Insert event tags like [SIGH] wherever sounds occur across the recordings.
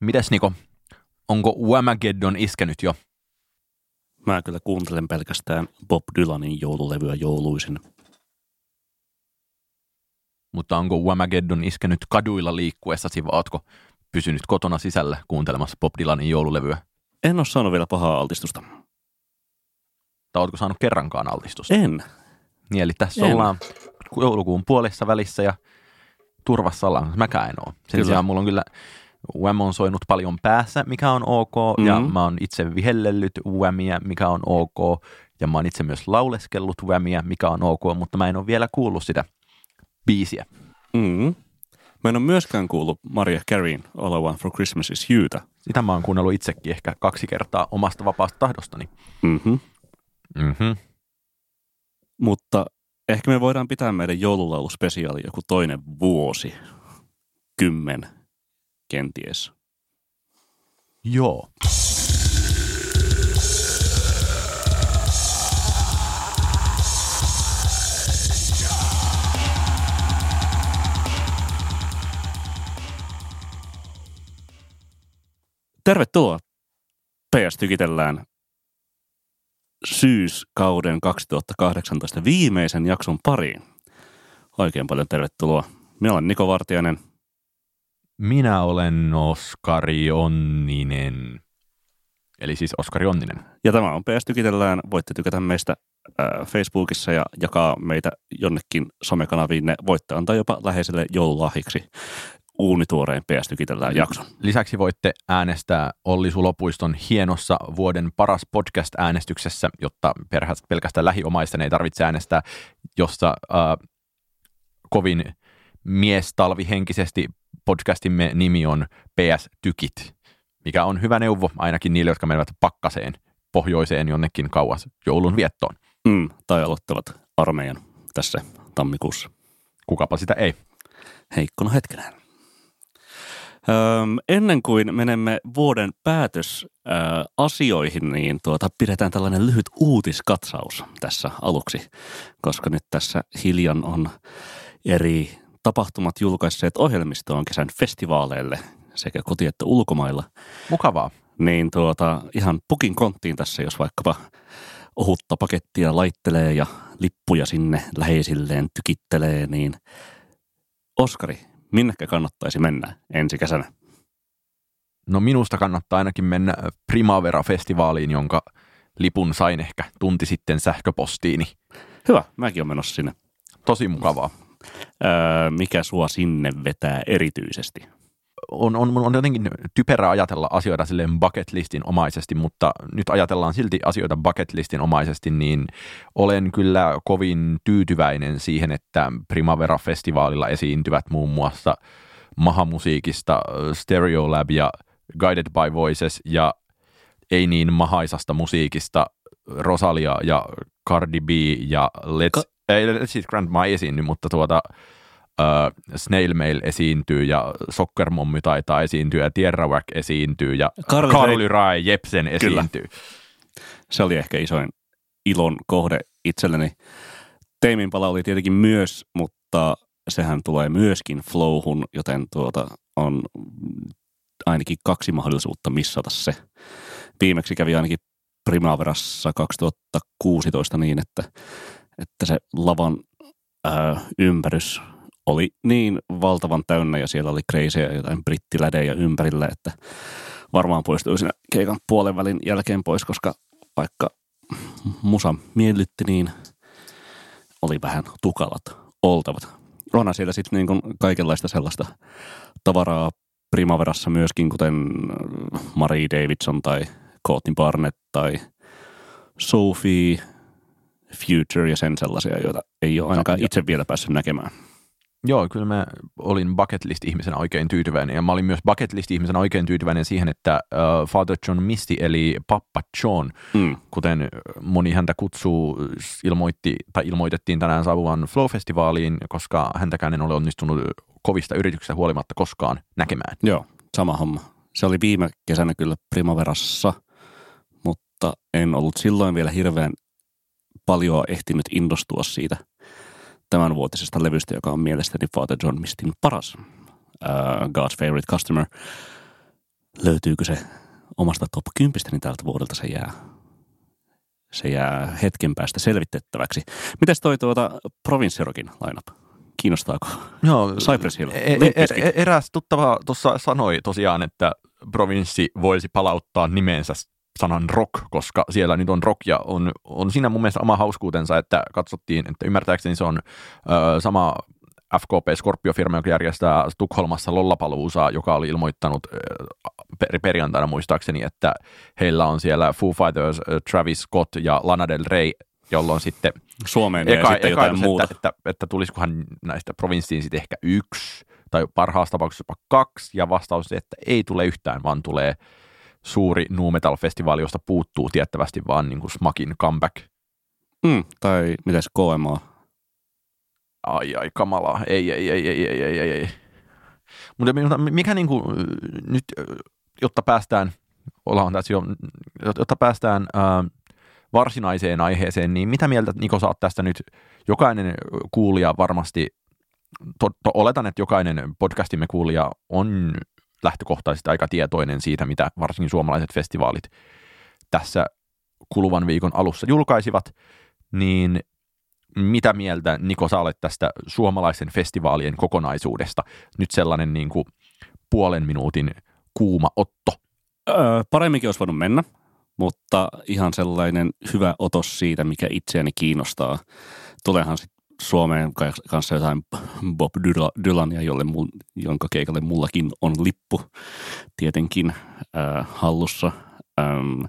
Mites Niko, onko Whamageddon iskenyt jo? Mä kyllä kuuntelen pelkästään Bob Dylanin joululevyä jouluisin. Mutta onko Whamageddon iskenyt kaduilla liikkuessasi vai ootko pysynyt kotona sisällä kuuntelemassa Bob Dylanin joululevyä? En ole saanut vielä pahaa altistusta. Tai ootko saanut kerrankaan altistusta? En. Niin, eli tässä En. ollaan joulukuun puolessa välissä ja turvassa ollaan. Mäkään en ole. Sen Kyllä. sijaan mulla on kyllä Wham on soinut paljon päässä, mikä on ok, ja Mhm. mä oon itse vihellellyt Whamia, mikä on ok, ja mä oon itse myös lauleskellut Whamia, mikä on ok, mutta mä en ole vielä kuullut sitä biisiä. Mm. Mä en ole myöskään kuullut Maria Careyn All I Want for Christmas is Youta. Sitä mä oon kuunnellut itsekin ehkä kaksi kertaa omasta vapaasta tahdostani. Mm-hmm. Mm-hmm. Mutta ehkä me voidaan pitää meidän joululauluspesiaali joku toinen vuosi. Kymmen kenties. Joo. Tervetuloa. PS Tykitellään syyskauden 2018 viimeisen jakson pariin. Oikein paljon tervetuloa. Minä olen Niko Vartiainen. Minä olen Oskari Onninen. Eli siis Oskari Onninen. Ja tämä on PS Tykitellään. Voitte tykätä meistä äh, Facebookissa ja jakaa meitä jonnekin somekanaviin. Ne voitte antaa jopa läheiselle joululahiksi uunituoreen PS Tykitellään jakson. Lisäksi voitte äänestää Olli Sulopuiston hienossa vuoden paras podcast-äänestyksessä, jotta pelkästään lähiomaisten ei tarvitse äänestää, jossa äh, kovin miestalvihenkisesti podcastimme nimi on PS Tykit, mikä on hyvä neuvo ainakin niille, jotka menevät pakkaseen pohjoiseen jonnekin kauas joulun viettoon. Mm, tai aloittavat armeijan tässä tammikuussa. Kukapa sitä ei. heikkona hetkenä. Öm, ennen kuin menemme vuoden päätösasioihin, niin tuota, pidetään tällainen lyhyt uutiskatsaus tässä aluksi, koska nyt tässä hiljan on eri tapahtumat julkaisseet ohjelmistoon kesän festivaaleille sekä koti- että ulkomailla. Mukavaa. Niin tuota, ihan pukin konttiin tässä, jos vaikkapa ohutta pakettia laittelee ja lippuja sinne läheisilleen tykittelee, niin Oskari, minnekä kannattaisi mennä ensi kesänä? No minusta kannattaa ainakin mennä Primavera-festivaaliin, jonka lipun sain ehkä tunti sitten sähköpostiini. Hyvä, mäkin olen menossa sinne. Tosi mukavaa. Öö, mikä sua sinne vetää erityisesti? On, on, on jotenkin typerää ajatella asioita silleen bucket listin omaisesti, mutta nyt ajatellaan silti asioita bucket listin omaisesti, niin olen kyllä kovin tyytyväinen siihen, että Primavera-festivaalilla esiintyvät muun muassa mahamusiikista Stereolab ja Guided by Voices ja ei niin mahaisasta musiikista Rosalia ja Cardi B ja Let's, Ka- ei, Eat Grandma ei esiinny, mutta tuota, uh, Snail Mail esiintyy ja Soccer Mommy taitaa esiintyä ja Tierra Whack esiintyy ja Carly Carly Rae Jepsen Kyllä. esiintyy. Se oli ehkä isoin ilon kohde itselleni. Teimin pala oli tietenkin myös, mutta sehän tulee myöskin flowhun, joten tuota on ainakin kaksi mahdollisuutta missata se. Viimeksi kävi ainakin Primaverassa 2016 niin, että, että se lavan ää, ympärys oli niin valtavan täynnä ja siellä oli ja jotain brittilädejä ympärillä, että varmaan poistui siinä keikan puolen välin jälkeen pois, koska vaikka musa miellytti, niin oli vähän tukalat oltavat. Onhan siellä sitten niin kaikenlaista sellaista tavaraa Primaverassa myöskin, kuten Marie Davidson tai Courtney Barnett tai Sophie, Future ja sen sellaisia, joita ei ole ainakaan itse vielä päässyt näkemään. Joo, kyllä mä olin bucket list ihmisenä oikein tyytyväinen ja mä olin myös bucket list ihmisenä oikein tyytyväinen siihen, että uh, Father John Misty eli Pappa John, Mm. kuten moni häntä kutsuu, ilmoitti tai ilmoitettiin tänään saavuvan Flow-festivaaliin, koska häntäkään en ole onnistunut kovista yrityksistä huolimatta koskaan näkemään. Joo, sama homma. Se oli viime kesänä kyllä Primaverassa, mutta en ollut silloin vielä hirveän paljon ehtinyt innostua siitä tämänvuotisesta levystä, joka on mielestäni Father John Mistin paras. Uh, God's Favorite Customer. löytyykö se omasta top 10, niin tältä vuodelta se jää, se jää hetken päästä selvitettäväksi. Mites toi tuota Provincerokin lineup? Kiinnostaako? Joo, Cypress Hill. E- e- e- eräs tuttava tuossa sanoi tosiaan, että provinssi voisi palauttaa nimensä sanan rock, koska siellä nyt on rock ja on, on siinä mun mielestä oma hauskuutensa, että katsottiin, että ymmärtääkseni se on ö, sama FKP Scorpio-firma, joka järjestää Tukholmassa Lollapaluusaa, joka oli ilmoittanut per, perjantaina muistaakseni, että heillä on siellä Foo Fighters, Travis Scott ja Lana Del Rey, jolloin sitten Suomeen eka, sitten eka, jotain muuta. Että, että, että, tulisikohan näistä provinssiin sitten ehkä yksi tai parhaassa tapauksessa jopa kaksi, ja vastaus on, että ei tule yhtään, vaan tulee suuri nu metal-festivaali, josta puuttuu tiettävästi vaan niin kuin Smakin comeback. Mm, tai mitäs KMA? Ai ai, kamalaa. Ei, ei, ei, ei, ei, ei, ei. ei. Mutta mikä niin kuin, nyt, jotta päästään, ollaan tässä jo, jotta päästään äh, varsinaiseen aiheeseen, niin mitä mieltä Niko saat tästä nyt? Jokainen kuulija varmasti, to, to, oletan, että jokainen podcastimme kuulija on lähtökohtaisesti aika tietoinen siitä, mitä varsinkin suomalaiset festivaalit tässä kuluvan viikon alussa julkaisivat, niin mitä mieltä Niko sä olet tästä suomalaisen festivaalien kokonaisuudesta? Nyt sellainen niin kuin puolen minuutin kuuma otto. Öö, paremminkin olisi voinut mennä, mutta ihan sellainen hyvä otos siitä, mikä itseäni kiinnostaa. Tulehan sitten Suomeen kanssa jotain Bob Dylania, jolle jonka keikalle mullakin on lippu tietenkin äh, hallussa. Ähm,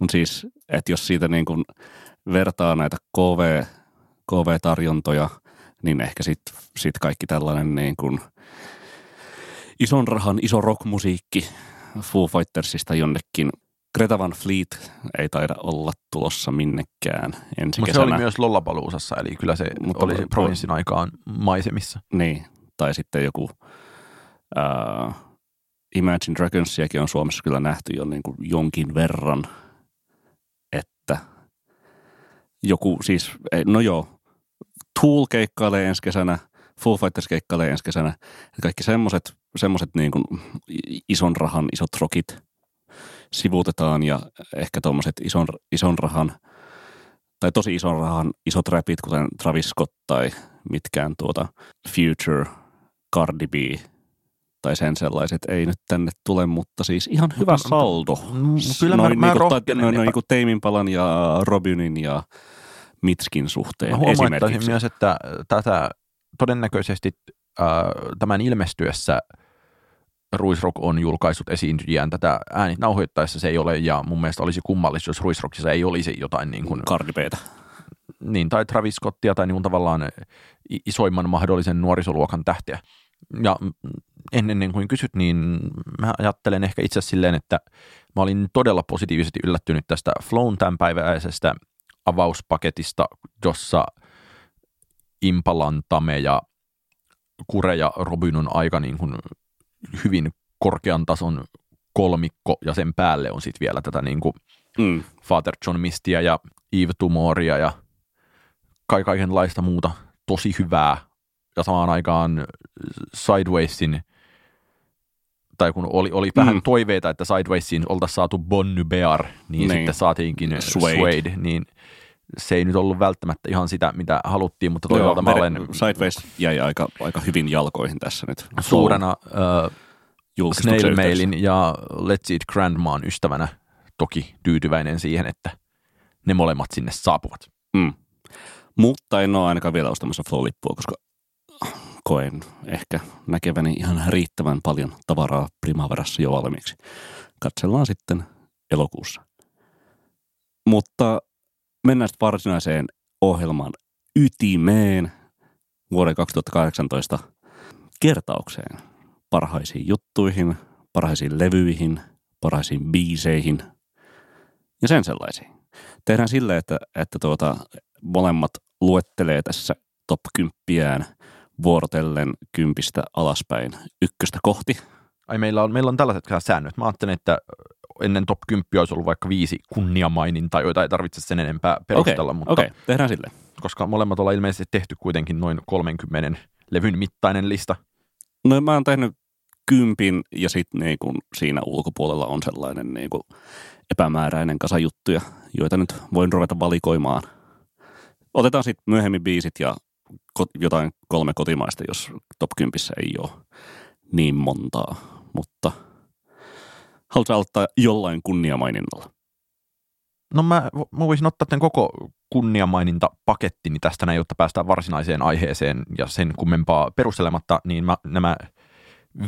mutta siis, että jos siitä niin kun vertaa näitä KV, KV-tarjontoja, niin ehkä sitten sit kaikki tällainen niin kun ison rahan, iso rockmusiikki Foo Fightersista jonnekin – Greta Van Fleet ei taida olla tulossa minnekään ensi Mutta se oli myös Lollapaluusassa, eli kyllä se Mutta oli provinssin aikaan maisemissa. Niin, tai sitten joku uh, Imagine Dragonsiakin on Suomessa kyllä nähty jo niin kuin jonkin verran, että joku siis, no joo, Tool keikkailee ensi kesänä, Foo Fighters keikkailee ensi kesänä, kaikki semmoiset semmoset niin kuin ison rahan, isot rockit – sivuutetaan ja ehkä tuommoiset ison, ison rahan tai tosi ison rahan isot räpit, kuten Travis Scott tai mitkään tuota Future, Cardi B tai sen sellaiset ei nyt tänne tule, mutta siis ihan hyvä mutta, saldo. Kyllä noin, mä, mä niin kuin, noin, noin niin Teiminpalan ja Robinin ja Mitskin suhteen mä esimerkiksi. myös, että tätä todennäköisesti äh, tämän ilmestyessä – Ruisrock on julkaissut esiintyjään tätä ääni nauhoittaessa se ei ole, ja mun mielestä olisi kummallista, jos Ruisrockissa ei olisi jotain niin kuin... Kardipeitä. Niin, tai Travis Scottia tai niin tavallaan isoimman mahdollisen nuorisoluokan tähteä. Ja ennen kuin kysyt, niin mä ajattelen ehkä itse silleen, että mä olin todella positiivisesti yllättynyt tästä Flown tämänpäiväisestä avauspaketista, jossa Impalan, Tame ja Kure ja Robin on aika niin kuin hyvin korkean tason kolmikko ja sen päälle on sitten vielä tätä niin kuin mm. Father John Mistia ja Eve Tumoria ja kai kaikenlaista muuta tosi hyvää ja samaan aikaan Sidewaysin tai kun oli, oli vähän mm. toiveita, että Sidewaysiin oltaisiin saatu Bonny Bear, niin, niin sitten saatiinkin Suede. Suede, niin se ei nyt ollut välttämättä ihan sitä, mitä haluttiin, mutta toisaalta mä olen... Sideways jäi aika, aika hyvin jalkoihin tässä nyt. Suurena uh, Snail Mailin ja Let's Eat Grandmaan ystävänä toki tyytyväinen siihen, että ne molemmat sinne saapuvat. Mm. Mutta en ole ainakaan vielä ostamassa Flow-lippua, koska koen ehkä näkeväni ihan riittävän paljon tavaraa Primaverassa jo valmiiksi. Katsellaan sitten elokuussa. Mutta mennään sitten varsinaiseen ohjelman ytimeen vuoden 2018 kertaukseen. Parhaisiin juttuihin, parhaisiin levyihin, parhaisiin biiseihin ja sen sellaisiin. Tehdään sille, että, että tuota, molemmat luettelee tässä top 10 vuorotellen kympistä alaspäin ykköstä kohti. Ai meillä on, meillä on tällaiset säännöt. Mä ajattelin, että ennen top 10 olisi ollut vaikka viisi kunniamainintaa, joita ei tarvitse sen enempää perustella. Okay, mutta, okay. tehdään sille. Koska molemmat ollaan ilmeisesti tehty kuitenkin noin 30 levyn mittainen lista. No mä oon tehnyt kympin ja sitten niin kun siinä ulkopuolella on sellainen niin kun epämääräinen kasa juttuja, joita nyt voin ruveta valikoimaan. Otetaan sitten myöhemmin biisit ja jotain kolme kotimaista, jos top 10 ei ole niin montaa, mutta haluatko aloittaa jollain kunniamaininnalla? No mä, mä voisin ottaa tämän koko kunniamaininta pakettini tästä näin, jotta päästään varsinaiseen aiheeseen ja sen kummempaa perustelematta, niin mä, nämä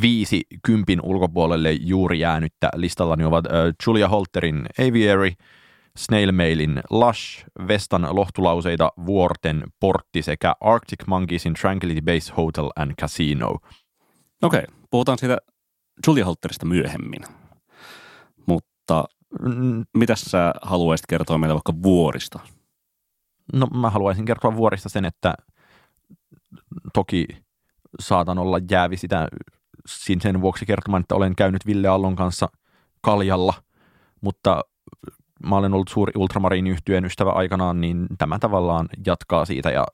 viisi kympin ulkopuolelle juuri jäänyttä listallani ovat Julia Holterin Aviary, Snail Mailin Lush, Vestan lohtulauseita Vuorten Portti sekä Arctic Monkeysin Tranquility Base Hotel and Casino. Okei, okay, puhutaan siitä Julia Holterista myöhemmin. Mutta mm. mitä sä haluaisit kertoa meille vaikka vuorista? No mä haluaisin kertoa vuorista sen, että toki saatan olla jäävi sitä sen vuoksi kertomaan, että olen käynyt Ville Allon kanssa kaljalla, mutta mä olen ollut suuri ultramariiniyhtyeen ystävä aikanaan, niin tämä tavallaan jatkaa siitä ja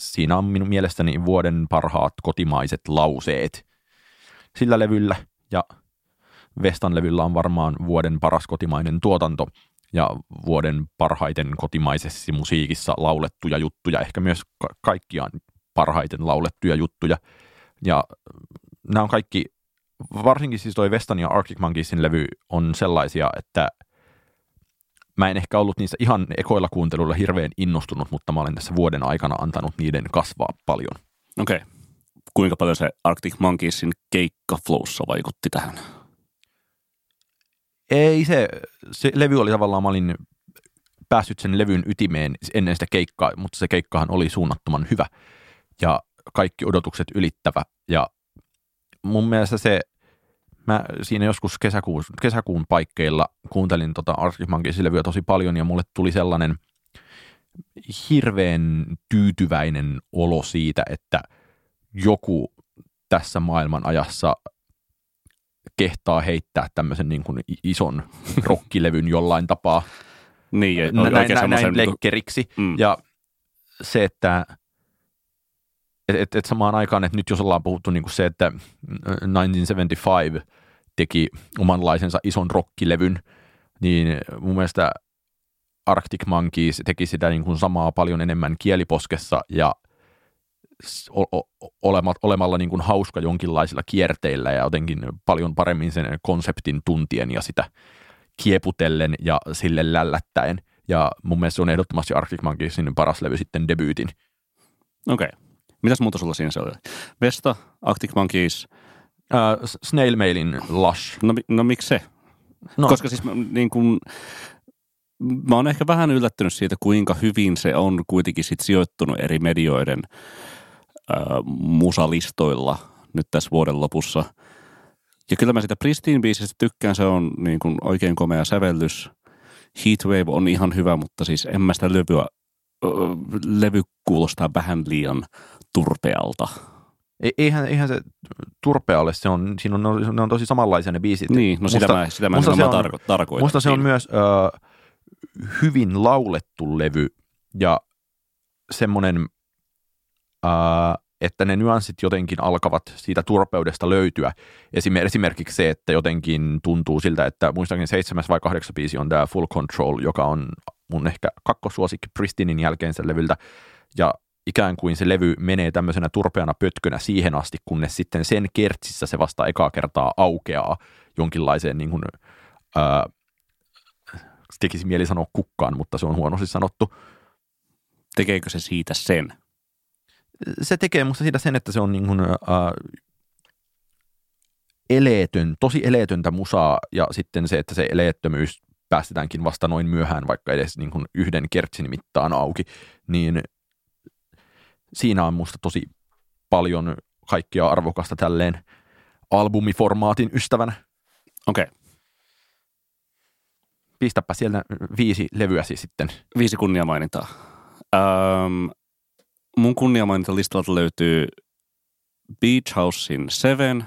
siinä on minun mielestäni vuoden parhaat kotimaiset lauseet sillä levyllä ja Vestan levyllä on varmaan vuoden paras kotimainen tuotanto ja vuoden parhaiten kotimaisessa musiikissa laulettuja juttuja, ehkä myös ka- kaikkiaan parhaiten laulettuja juttuja. Ja nämä on kaikki, varsinkin siis toi Vestan ja Arctic Monkeysin levy on sellaisia, että mä en ehkä ollut niissä ihan ekoilla kuunteluilla hirveän innostunut, mutta mä olen tässä vuoden aikana antanut niiden kasvaa paljon. Okei. Okay. Kuinka paljon se Arctic Monkeysin keikka flowssa vaikutti tähän? Ei se, se levy oli tavallaan, mä olin päässyt sen levyn ytimeen ennen sitä keikkaa, mutta se keikkahan oli suunnattoman hyvä ja kaikki odotukset ylittävä ja mun mielestä se, mä siinä joskus kesäkuun, kesäkuun paikkeilla kuuntelin tota Arctic levyä tosi paljon ja mulle tuli sellainen hirveän tyytyväinen olo siitä, että joku tässä maailman ajassa kehtaa heittää tämmöisen niin kuin ison [LAUGHS] rokkilevyn jollain tapaa niin, näin, näin, näin lekkeriksi. Mm. Ja se, että et, et, et samaan aikaan, että nyt jos ollaan puhuttu niin kuin se, että 1975 teki omanlaisensa ison rokkilevyn, niin mun mielestä Arctic Monkeys teki sitä niin kuin samaa paljon enemmän kieliposkessa ja olemalla niin kuin hauska jonkinlaisilla kierteillä ja jotenkin paljon paremmin sen konseptin tuntien ja sitä kieputellen ja sille lällättäen. Ja mun mielestä se on ehdottomasti Arctic Monkeysin paras levy sitten debyytin. Okei. Okay. Mitäs muuta sulla siinä se oli? Vesta, Arctic Monkeys. Uh, Snail Mailin Lush. No, no miksi se? No. Koska siis niin kuin, mä oon ehkä vähän yllättynyt siitä, kuinka hyvin se on kuitenkin sit sijoittunut eri medioiden äh, musalistoilla nyt tässä vuoden lopussa. Ja kyllä mä sitä Pristine biisistä tykkään, se on niin kuin oikein komea sävellys. Heatwave on ihan hyvä, mutta siis en mä sitä levyä, levy kuulostaa vähän liian turpealta. Eihän, eihän se turpea ole, se on, siinä on, ne on tosi samanlaisia ne biisit. Niin, no sitä musta, mä, sitä mä musta se on, tarko- tarkoitan. Musta se on myös ö, hyvin laulettu levy ja semmoinen, että ne nyanssit jotenkin alkavat siitä turpeudesta löytyä. Esimerkiksi se, että jotenkin tuntuu siltä, että muistaakseni seitsemäs vai kahdeksas biisi on tämä Full Control, joka on mun ehkä kakkosuosikki Pristinin jälkeen sen levyltä. Ja ikään kuin se levy menee tämmöisenä turpeana pötkönä siihen asti, kunnes sitten sen kertsissä se vasta ekaa kertaa aukeaa jonkinlaiseen niin kuin, ää, tekisi mieli sanoa kukkaan, mutta se on huonosti sanottu. Tekeekö se siitä sen? Se tekee musta siitä sen, että se on niin kuin, ää, eleetön, tosi eleetöntä musaa ja sitten se, että se eleettömyys päästetäänkin vasta noin myöhään, vaikka edes niin kuin yhden kertsin mittaan auki, niin siinä on musta tosi paljon kaikkea arvokasta tälleen albumiformaatin ystävänä. Okei. Okay. Pistäpä siellä viisi levyäsi sitten. Viisi kunniamainintaa. Ähm, mun kunniamaininta löytyy Beach Housein Seven,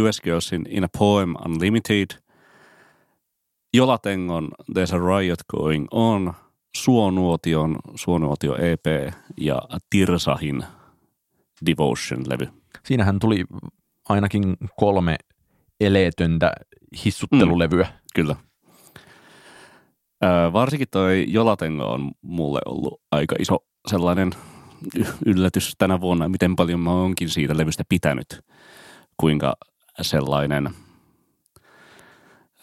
US Girlsin In a Poem Unlimited, Jolatengon There's a Riot Going On – Suonuotion, Suonuotio EP ja Tirsahin Devotion-levy. Siinähän tuli ainakin kolme eleetöntä hissuttelulevyä. Mm, kyllä. Öö, varsinkin toi Jolatenga on mulle ollut aika iso sellainen yllätys tänä vuonna, miten paljon mä oonkin siitä levystä pitänyt. Kuinka sellainen,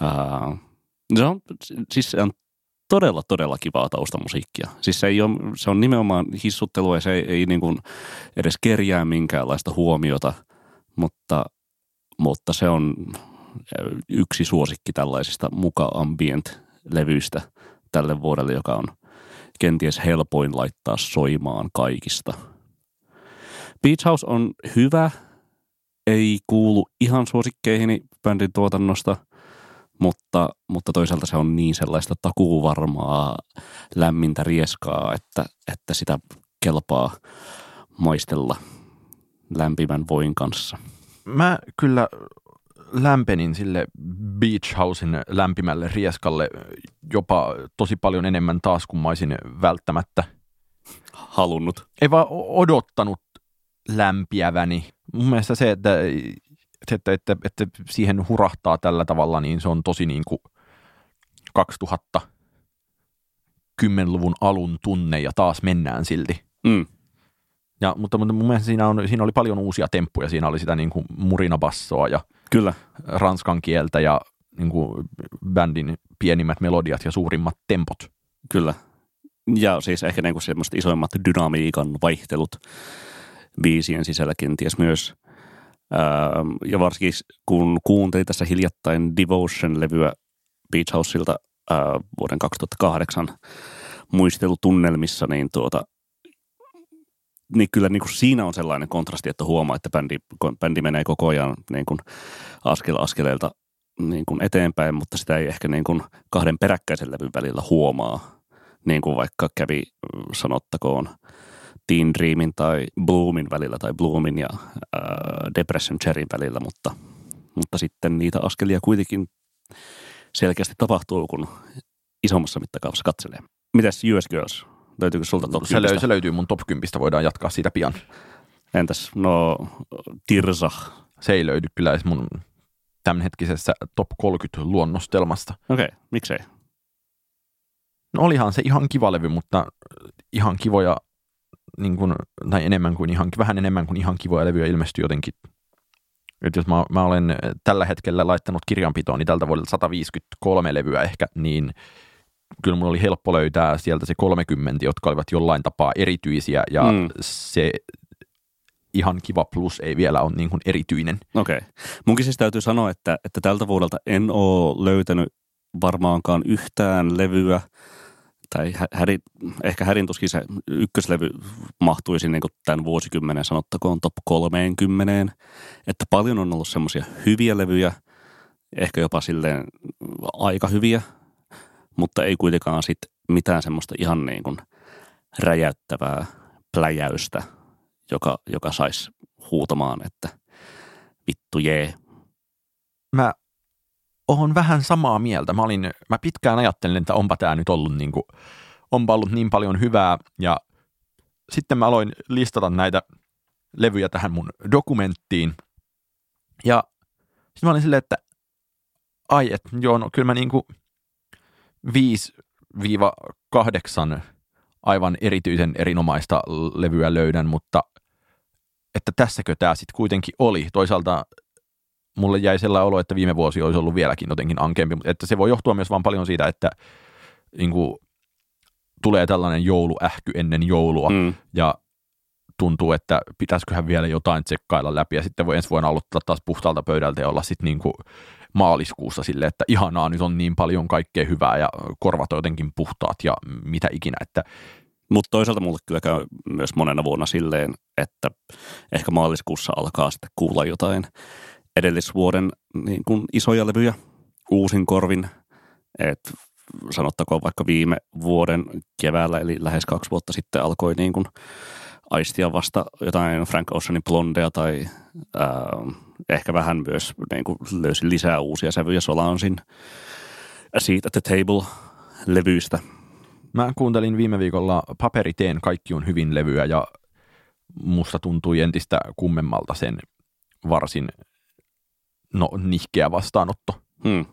ää, se on, siis se on todella, todella kivaa taustamusiikkia. Siis se, ei ole, se on nimenomaan hissuttelua ja se ei, ei niin kuin edes kerjää minkäänlaista huomiota, mutta, mutta se on yksi suosikki tällaisista muka ambient-levyistä tälle vuodelle, joka on kenties helpoin laittaa soimaan kaikista. Beach House on hyvä, ei kuulu ihan suosikkeihini bändin tuotannosta – mutta, mutta toisaalta se on niin sellaista takuuvarmaa lämmintä rieskaa, että, että sitä kelpaa maistella lämpimän voin kanssa. Mä kyllä lämpenin sille Beach Housein lämpimälle rieskalle jopa tosi paljon enemmän taas kuin mä olisin välttämättä halunnut. Ei vaan odottanut lämpiäväni. Mun mielestä se, että että, että, että siihen hurahtaa tällä tavalla, niin se on tosi niin kuin 2010-luvun alun tunne ja taas mennään silti. Mm. Ja, mutta, mutta mun mielestä siinä, on, siinä oli paljon uusia temppuja. Siinä oli sitä niin kuin murinabassoa ja Kyllä. ranskan kieltä ja niin kuin bändin pienimmät melodiat ja suurimmat tempot. Kyllä. Ja siis ehkä niin kuin semmoista isoimmat dynamiikan vaihtelut biisien sisällä kenties myös. Ähm, ja varsinkin kun kuuntelin tässä hiljattain Devotion-levyä Beach Houseilta äh, vuoden 2008 muistelutunnelmissa, niin tuota, niin kyllä niin kuin siinä on sellainen kontrasti, että huomaa, että bändi, bändi menee koko ajan niin kuin askel askeleelta niin kuin eteenpäin, mutta sitä ei ehkä niin kuin kahden peräkkäisen levyn välillä huomaa, niin kuin vaikka kävi sanottakoon Teen Dreamin tai Bloomin välillä tai Bloomin ja äh, Depression Cherryn välillä, mutta, mutta sitten niitä askelia kuitenkin selkeästi tapahtuu, kun isommassa mittakaavassa katselee. Mitäs US Girls? Löytyykö sulta top se, löy, se löytyy mun top 10, voidaan jatkaa siitä pian. Entäs, no Tirsa? Se ei löydy kyllä edes mun tämänhetkisessä top 30 luonnostelmasta. Okei, okay, miksei? No olihan se ihan kiva levy, mutta ihan kivoja niin kuin, tai enemmän kuin ihan, vähän enemmän kuin ihan kivoja levyjä ilmestyy jotenkin. Et jos mä, mä olen tällä hetkellä laittanut kirjanpitoon niin tältä vuodelta 153 levyä ehkä, niin kyllä mun oli helppo löytää sieltä se 30, jotka olivat jollain tapaa erityisiä, ja mm. se ihan kiva plus ei vielä ole niin kuin erityinen. Okei. Okay. Munkin siis täytyy sanoa, että, että tältä vuodelta en ole löytänyt varmaankaan yhtään levyä, tai häri, ehkä härin tuskin se ykköslevy mahtuisi niin kuin tämän vuosikymmenen sanottakoon top 30. Että paljon on ollut semmoisia hyviä levyjä, ehkä jopa silleen aika hyviä, mutta ei kuitenkaan sit mitään semmoista ihan niin kuin räjäyttävää pläjäystä, joka, joka saisi huutamaan, että vittu jee. Mä oon vähän samaa mieltä. Mä, olin, mä pitkään ajattelin, että onpa tämä nyt ollut niin kuin, onpa ollut niin paljon hyvää ja sitten mä aloin listata näitä levyjä tähän mun dokumenttiin ja sitten mä olin silleen, että ai, että joo, no kyllä mä niinku 5-8 aivan erityisen erinomaista levyä löydän, mutta että tässäkö tämä sitten kuitenkin oli. Toisaalta mulle jäi sellainen olo, että viime vuosi olisi ollut vieläkin jotenkin ankempi, mutta että se voi johtua myös vaan paljon siitä, että niin kuin, tulee tällainen jouluähky ennen joulua mm. ja tuntuu, että pitäisiköhän vielä jotain tsekkailla läpi ja sitten voi ensi vuonna aloittaa taas puhtaalta pöydältä ja olla sitten niin kuin maaliskuussa sille, että ihanaa, nyt on niin paljon kaikkea hyvää ja korvat on jotenkin puhtaat ja mitä ikinä, että mutta toisaalta mulle kyllä käy myös monena vuonna silleen, että ehkä maaliskuussa alkaa sitten kuulla jotain edellisvuoden niin kuin isoja levyjä uusin korvin. Et sanottakoon vaikka viime vuoden keväällä, eli lähes kaksi vuotta sitten alkoi niin kuin aistia vasta jotain Frank Oceanin blondea tai ää, ehkä vähän myös niin kuin löysin lisää uusia sävyjä Solansin siitä The Table-levyistä. Mä kuuntelin viime viikolla Paperiteen Kaikki on hyvin levyä ja musta tuntui entistä kummemmalta sen varsin no, nihkeä vastaanotto. Hmm.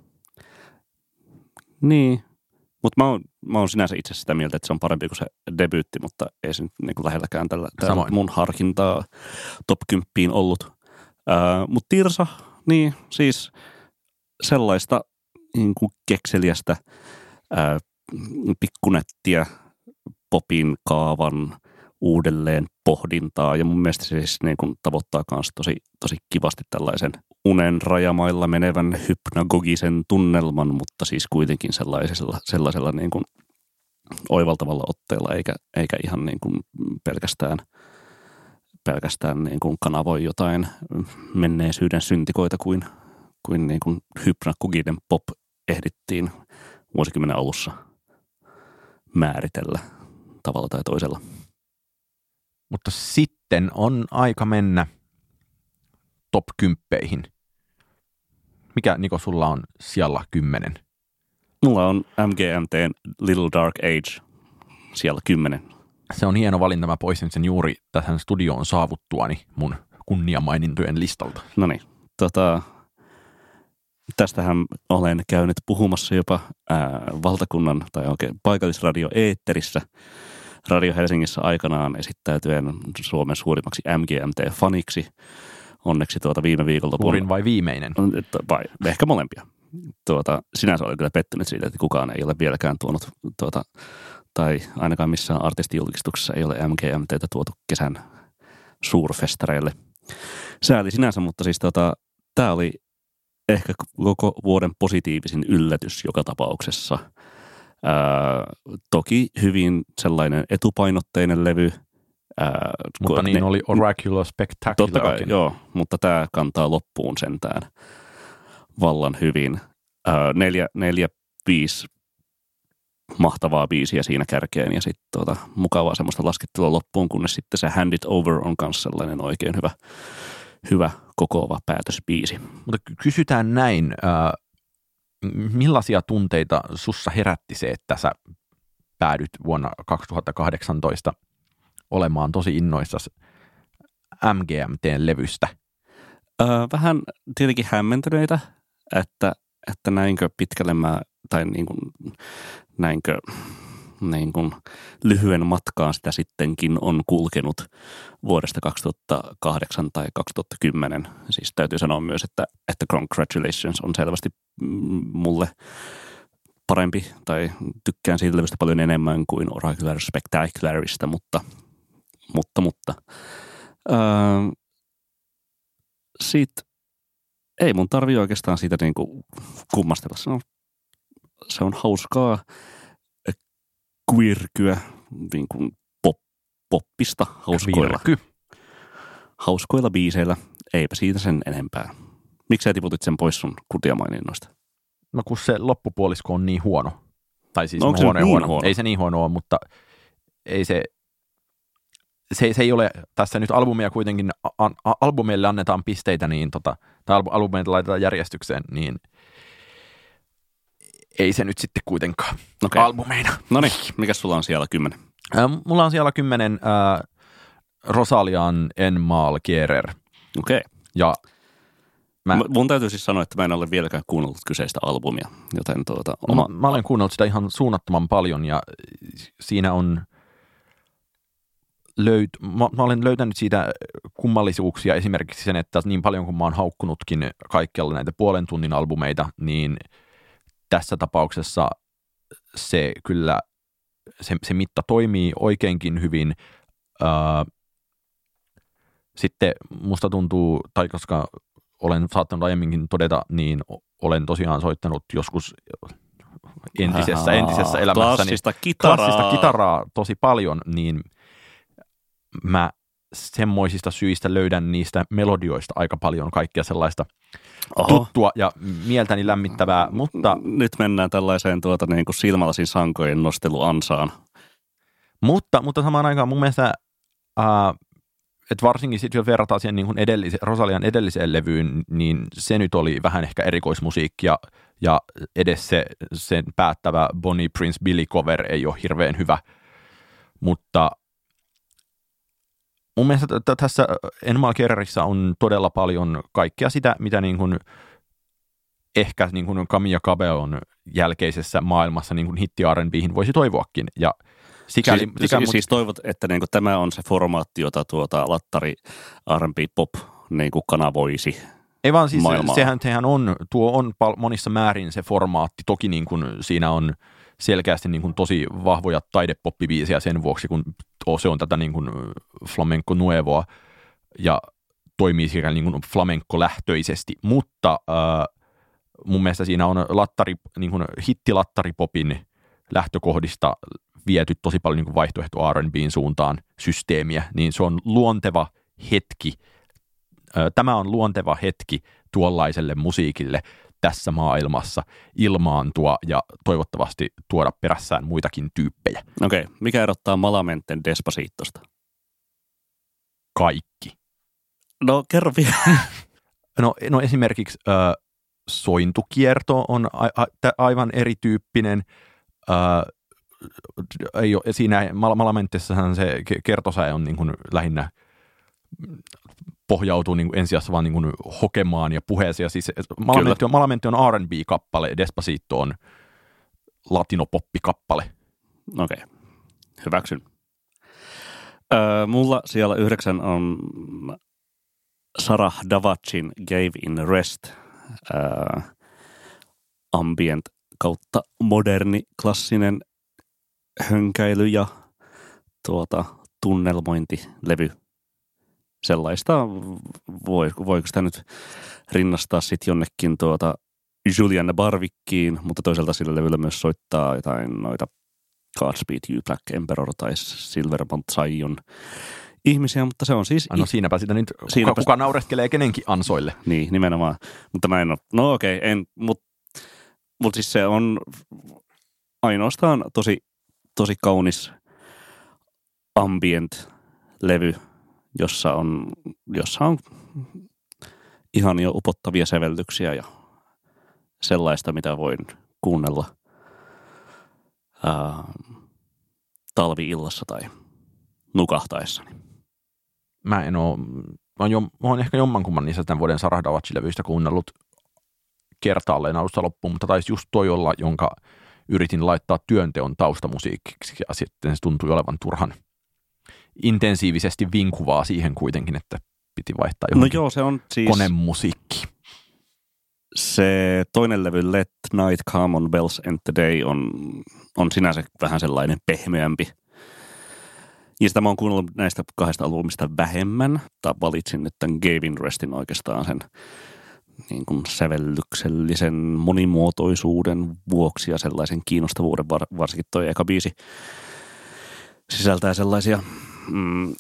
Niin, mutta mä oon, mä oon sinänsä itse sitä mieltä, että se on parempi kuin se debyytti, mutta ei se nyt niin lähelläkään tällä, tällä mun harkintaa top 10 ollut. Äh, mutta Tirsa, niin siis sellaista niin kuin kekseliästä ää, pikkunettiä popin kaavan uudelleen pohdintaa. Ja mun mielestä se siis niin kuin tavoittaa myös tosi, tosi kivasti tällaisen unen rajamailla menevän hypnagogisen tunnelman, mutta siis kuitenkin sellaisella, sellaisella niin kuin oivaltavalla otteella eikä, eikä ihan niin kuin pelkästään, pelkästään niin kuin kanavoi jotain menneisyyden syntikoita kuin, kuin, niin kuin hypnagoginen pop ehdittiin vuosikymmenen alussa määritellä tavalla tai toisella. Mutta sitten on aika mennä top kymppeihin. Mikä Niko sulla on siellä kymmenen? Mulla on MGMT Little Dark Age siellä kymmenen. Se on hieno valinta. Mä poistin sen juuri tähän studioon saavuttuani mun kunniamainintojen listalta. No niin. Tota, tästähän olen käynyt puhumassa jopa ää, valtakunnan tai oikein paikallisradio Eetterissä Radio Helsingissä aikanaan esittäytyen Suomen suurimmaksi MGMT-faniksi. Onneksi tuota viime viikolla... Suurin vai viimeinen? Vai, ehkä molempia. Tuota, sinänsä olen kyllä pettynyt siitä, että kukaan ei ole vieläkään tuonut, tuota, tai ainakaan missään artistijulkistuksessa ei ole MGMTtä tuotu kesän suurfestareille. Sääli sinänsä, mutta siis tuota, tämä oli ehkä koko vuoden positiivisin yllätys joka tapauksessa. Ää, toki hyvin sellainen etupainotteinen levy. Ää, mutta niin ne, oli Oracular Spectacular. Totta kai, joo, mutta tämä kantaa loppuun sentään vallan hyvin. Ää, neljä, neljä, viisi mahtavaa biisiä siinä kärkeen ja sitten tuota, mukavaa semmoista laskettelua loppuun, kunnes sitten se Hand It Over on myös sellainen oikein hyvä, hyvä kokoava päätösbiisi. Mutta kysytään näin, äh, millaisia tunteita sussa herätti se, että sä päädyt vuonna 2018 olemaan tosi innoissasi MGMT-levystä? Öö, vähän tietenkin hämmentyneitä, että, että näinkö pitkälle mä, tai niin kuin, näinkö niin kuin lyhyen matkaan sitä sittenkin on kulkenut vuodesta 2008 tai 2010. Siis täytyy sanoa myös, että, että Congratulations on selvästi mulle parempi tai tykkään siitä levystä paljon enemmän kuin Oracular Spectacularista, mutta, mutta, mutta. Öö, siitä ei mun tarvi oikeastaan siitä niin kuin kummastella. Se on, se on hauskaa queerkyä, niin kuin pop, poppista hauskoilla, Quirky. hauskoilla biiseillä. Eipä siitä sen enempää. Miksi sä tiputit sen pois sun kutiamaininnoista? No kun se loppupuolisko on niin huono. Tai siis no, huono, niin huono. huono. Ei se niin huono ole, mutta ei se, se, se ei ole, tässä nyt albumia kuitenkin, a, a, albumeille annetaan pisteitä, niin tota, tai albumeille laitetaan järjestykseen, niin – ei se nyt sitten kuitenkaan okay. albumeina. No niin, mikä sulla on siellä kymmenen? Äh, mulla on siellä kymmenen äh, Rosalian En Mal Kierer. Okei. Okay. Ja Mä, Mun täytyy siis sanoa, että mä en ole vieläkään kuunnellut kyseistä albumia, joten tuota, oma... mä, mä olen kuunnellut sitä ihan suunnattoman paljon ja siinä on löyt, mä, mä olen löytänyt siitä kummallisuuksia esimerkiksi sen, että niin paljon kuin mä oon haukkunutkin kaikkialla näitä puolen tunnin albumeita, niin – tässä tapauksessa se kyllä, se, se mitta toimii oikeinkin hyvin. sitten musta tuntuu, tai koska olen saattanut aiemminkin todeta, niin olen tosiaan soittanut joskus entisessä, entisessä elämässäni klassista kitaraa. klassista kitaraa tosi paljon, niin mä semmoisista syistä löydän niistä melodioista aika paljon kaikkea sellaista Oho. tuttua ja mieltäni lämmittävää, mutta... Nyt mennään tällaiseen tuota niin kuin silmälasin sankojen nosteluansaan. Mutta, mutta samaan aikaan mun mielestä, äh, että varsinkin sitten jos verrataan siihen niin kuin edellise, Rosalian edelliseen levyyn, niin se nyt oli vähän ehkä erikoismusiikkia ja edes se, sen päättävä Bonnie Prince Billy cover ei ole hirveän hyvä, mutta mun mielestä t- tässä Enmal Kerrissa on todella paljon kaikkea sitä, mitä niin kuin ehkä niin kuin Camilla Cabellon jälkeisessä maailmassa niin kuin hitti R&Bihin voisi toivoakin. Ja sikäli, siis, sikäli, siis, siis toivot, että niin kuin tämä on se formaatti, jota tuota lattari R&B pop niin kuin kanavoisi ei vaan siis maailmaa. sehän, sehän on, tuo on pal- monissa määrin se formaatti. Toki niin kuin siinä on selkeästi niin kuin tosi vahvoja taidepoppibiisiä sen vuoksi, kun se on tätä niin kuin flamenco nuevoa ja toimii siellä niin kuin flamenco-lähtöisesti, mutta äh, mun mielestä siinä on lattari, niin kuin hittilattaripopin lähtökohdista viety tosi paljon niin vaihtoehto R&Bn suuntaan systeemiä, niin se on luonteva hetki, äh, tämä on luonteva hetki tuollaiselle musiikille tässä maailmassa ilmaantua ja toivottavasti tuoda perässään muitakin tyyppejä. Okei, okay. mikä erottaa Malamenten Despacitosta? Kaikki. No kerro vielä. [LAUGHS] No, no esimerkiksi ö, sointukierto on a, a, aivan erityyppinen. Ö, ei ole, siinä Mal- Malamentessahan se ke- kertosäe on niin kuin lähinnä pohjautuu niin kuin ensisijassa vaan niin kuin hokemaan ja puheeseen. Ja siis Malamentti on, Malamentti on R&B-kappale, Despacito on latinopoppikappale. Okei, okay. hyväksyn. Öö, mulla siellä yhdeksän on Sarah Davacin Gave in Rest. Öö, ambient kautta moderni klassinen hönkäily ja tuota, tunnelmointilevy. Sellaista, voi, voiko sitä nyt rinnastaa sitten jonnekin tuota Julianne Barvikkiin, mutta toisaalta sillä levyllä myös soittaa jotain noita Godspeed You Black Emperor tai Silvermont Zion ihmisiä, mutta se on siis... No siinäpä sitä nyt, Siinäpä- kuka, kuka naureskelee kenenkin ansoille. Niin, nimenomaan. Mutta mä en ole, no okei, en, mutta mut siis se on ainoastaan tosi, tosi kaunis ambient-levy, jossa on, jossa on ihan jo upottavia sävellyksiä ja sellaista, mitä voin kuunnella ää, talvi-illassa tai nukahtaessani. Mä en oo, mä oon, jo, mä oon ehkä jommankumman niistä tämän vuoden Sarah Davachi-levyistä kuunnellut kertaalleen alusta loppuun, mutta taisi just toi olla, jonka yritin laittaa työnteon taustamusiikiksi ja sitten se tuntui olevan turhan intensiivisesti vinkuvaa siihen kuitenkin, että piti vaihtaa No johonkin joo, se on siis... konemusiikki. se toinen levy Let Night Come on Bells and the Day on, on sinänsä vähän sellainen pehmeämpi. Ja sitä mä oon kuunnellut näistä kahdesta albumista vähemmän, tai valitsin nyt tämän Gavin Restin oikeastaan sen niin kuin sävellyksellisen monimuotoisuuden vuoksi ja sellaisen kiinnostavuuden, var, varsinkin toi eka biisi sisältää sellaisia mm,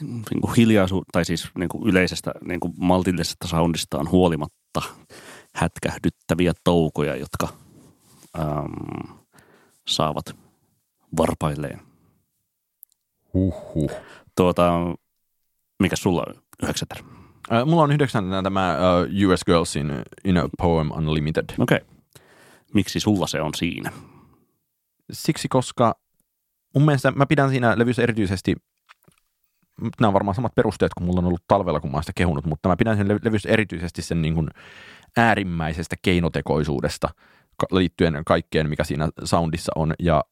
niin kuin hiljaisu, tai siis niin kuin yleisestä niin kuin maltillisesta soundistaan huolimatta hätkähdyttäviä toukoja, jotka äm, saavat varpailleen. Huhhuh. Tuota, mikä sulla on yhdeksätär? Äh, mulla on yhdeksäntenä tämä uh, US Girlsin In a Poem Unlimited. Okei. Okay. Miksi sulla se on siinä? Siksi, koska mun mielestä mä pidän siinä levyssä erityisesti, nämä on varmaan samat perusteet kuin mulla on ollut talvella, kun mä oon sitä kehunut, mutta mä pidän levy- levyssä erityisesti sen niin kuin äärimmäisestä keinotekoisuudesta liittyen kaikkeen, mikä siinä soundissa on. Ja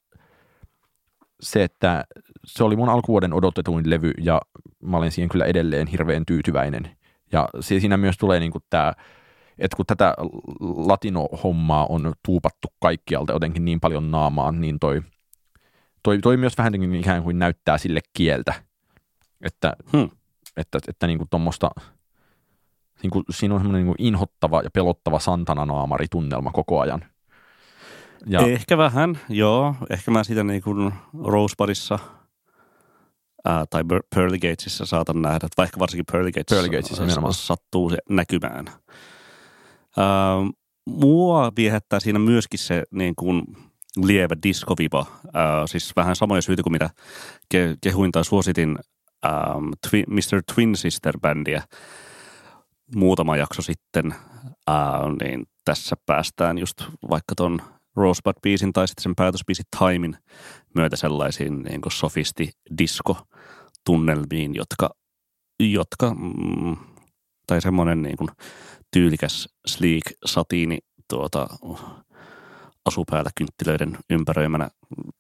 se, että se oli mun alkuvuoden odotetuin levy ja mä olen siihen kyllä edelleen hirveän tyytyväinen. Ja siinä myös tulee niin kuin tämä, että kun tätä latino-hommaa on tuupattu kaikkialta jotenkin niin paljon naamaan, niin toi, toi, toi myös vähän niin ikään kuin näyttää sille kieltä, että, Hmm. että, että niin kuin tommosta, niin kuin, siinä on semmoinen niin kuin inhottava ja pelottava Santana-naamari-tunnelma koko ajan. Ja, Ehkä vähän, joo. Ehkä mä siitä niin kuin Rosebudissa ää, tai Pearly Gatesissa saatan nähdä, että vaikka varsinkin Pearly Gatesissa, Pearly Gatesissa nimenomaan. sattuu se näkymään. Ää, mua viehättää siinä myöskin se niin kuin lievä diskoviba, ää, siis vähän samoja syitä kuin mitä ke- kehuin tai suositin ää, Twi- Mr. Twin Sister-bändiä muutama jakso sitten, ää, niin tässä päästään just vaikka ton Rosebud-biisin tai sitten sen päätösbiisi Timein myötä sellaisiin niin kuin sofisti disco tunnelmiin, jotka, jotka mm, tai semmoinen niin kuin tyylikäs sleek satiini tuota, asupäällä kynttilöiden ympäröimänä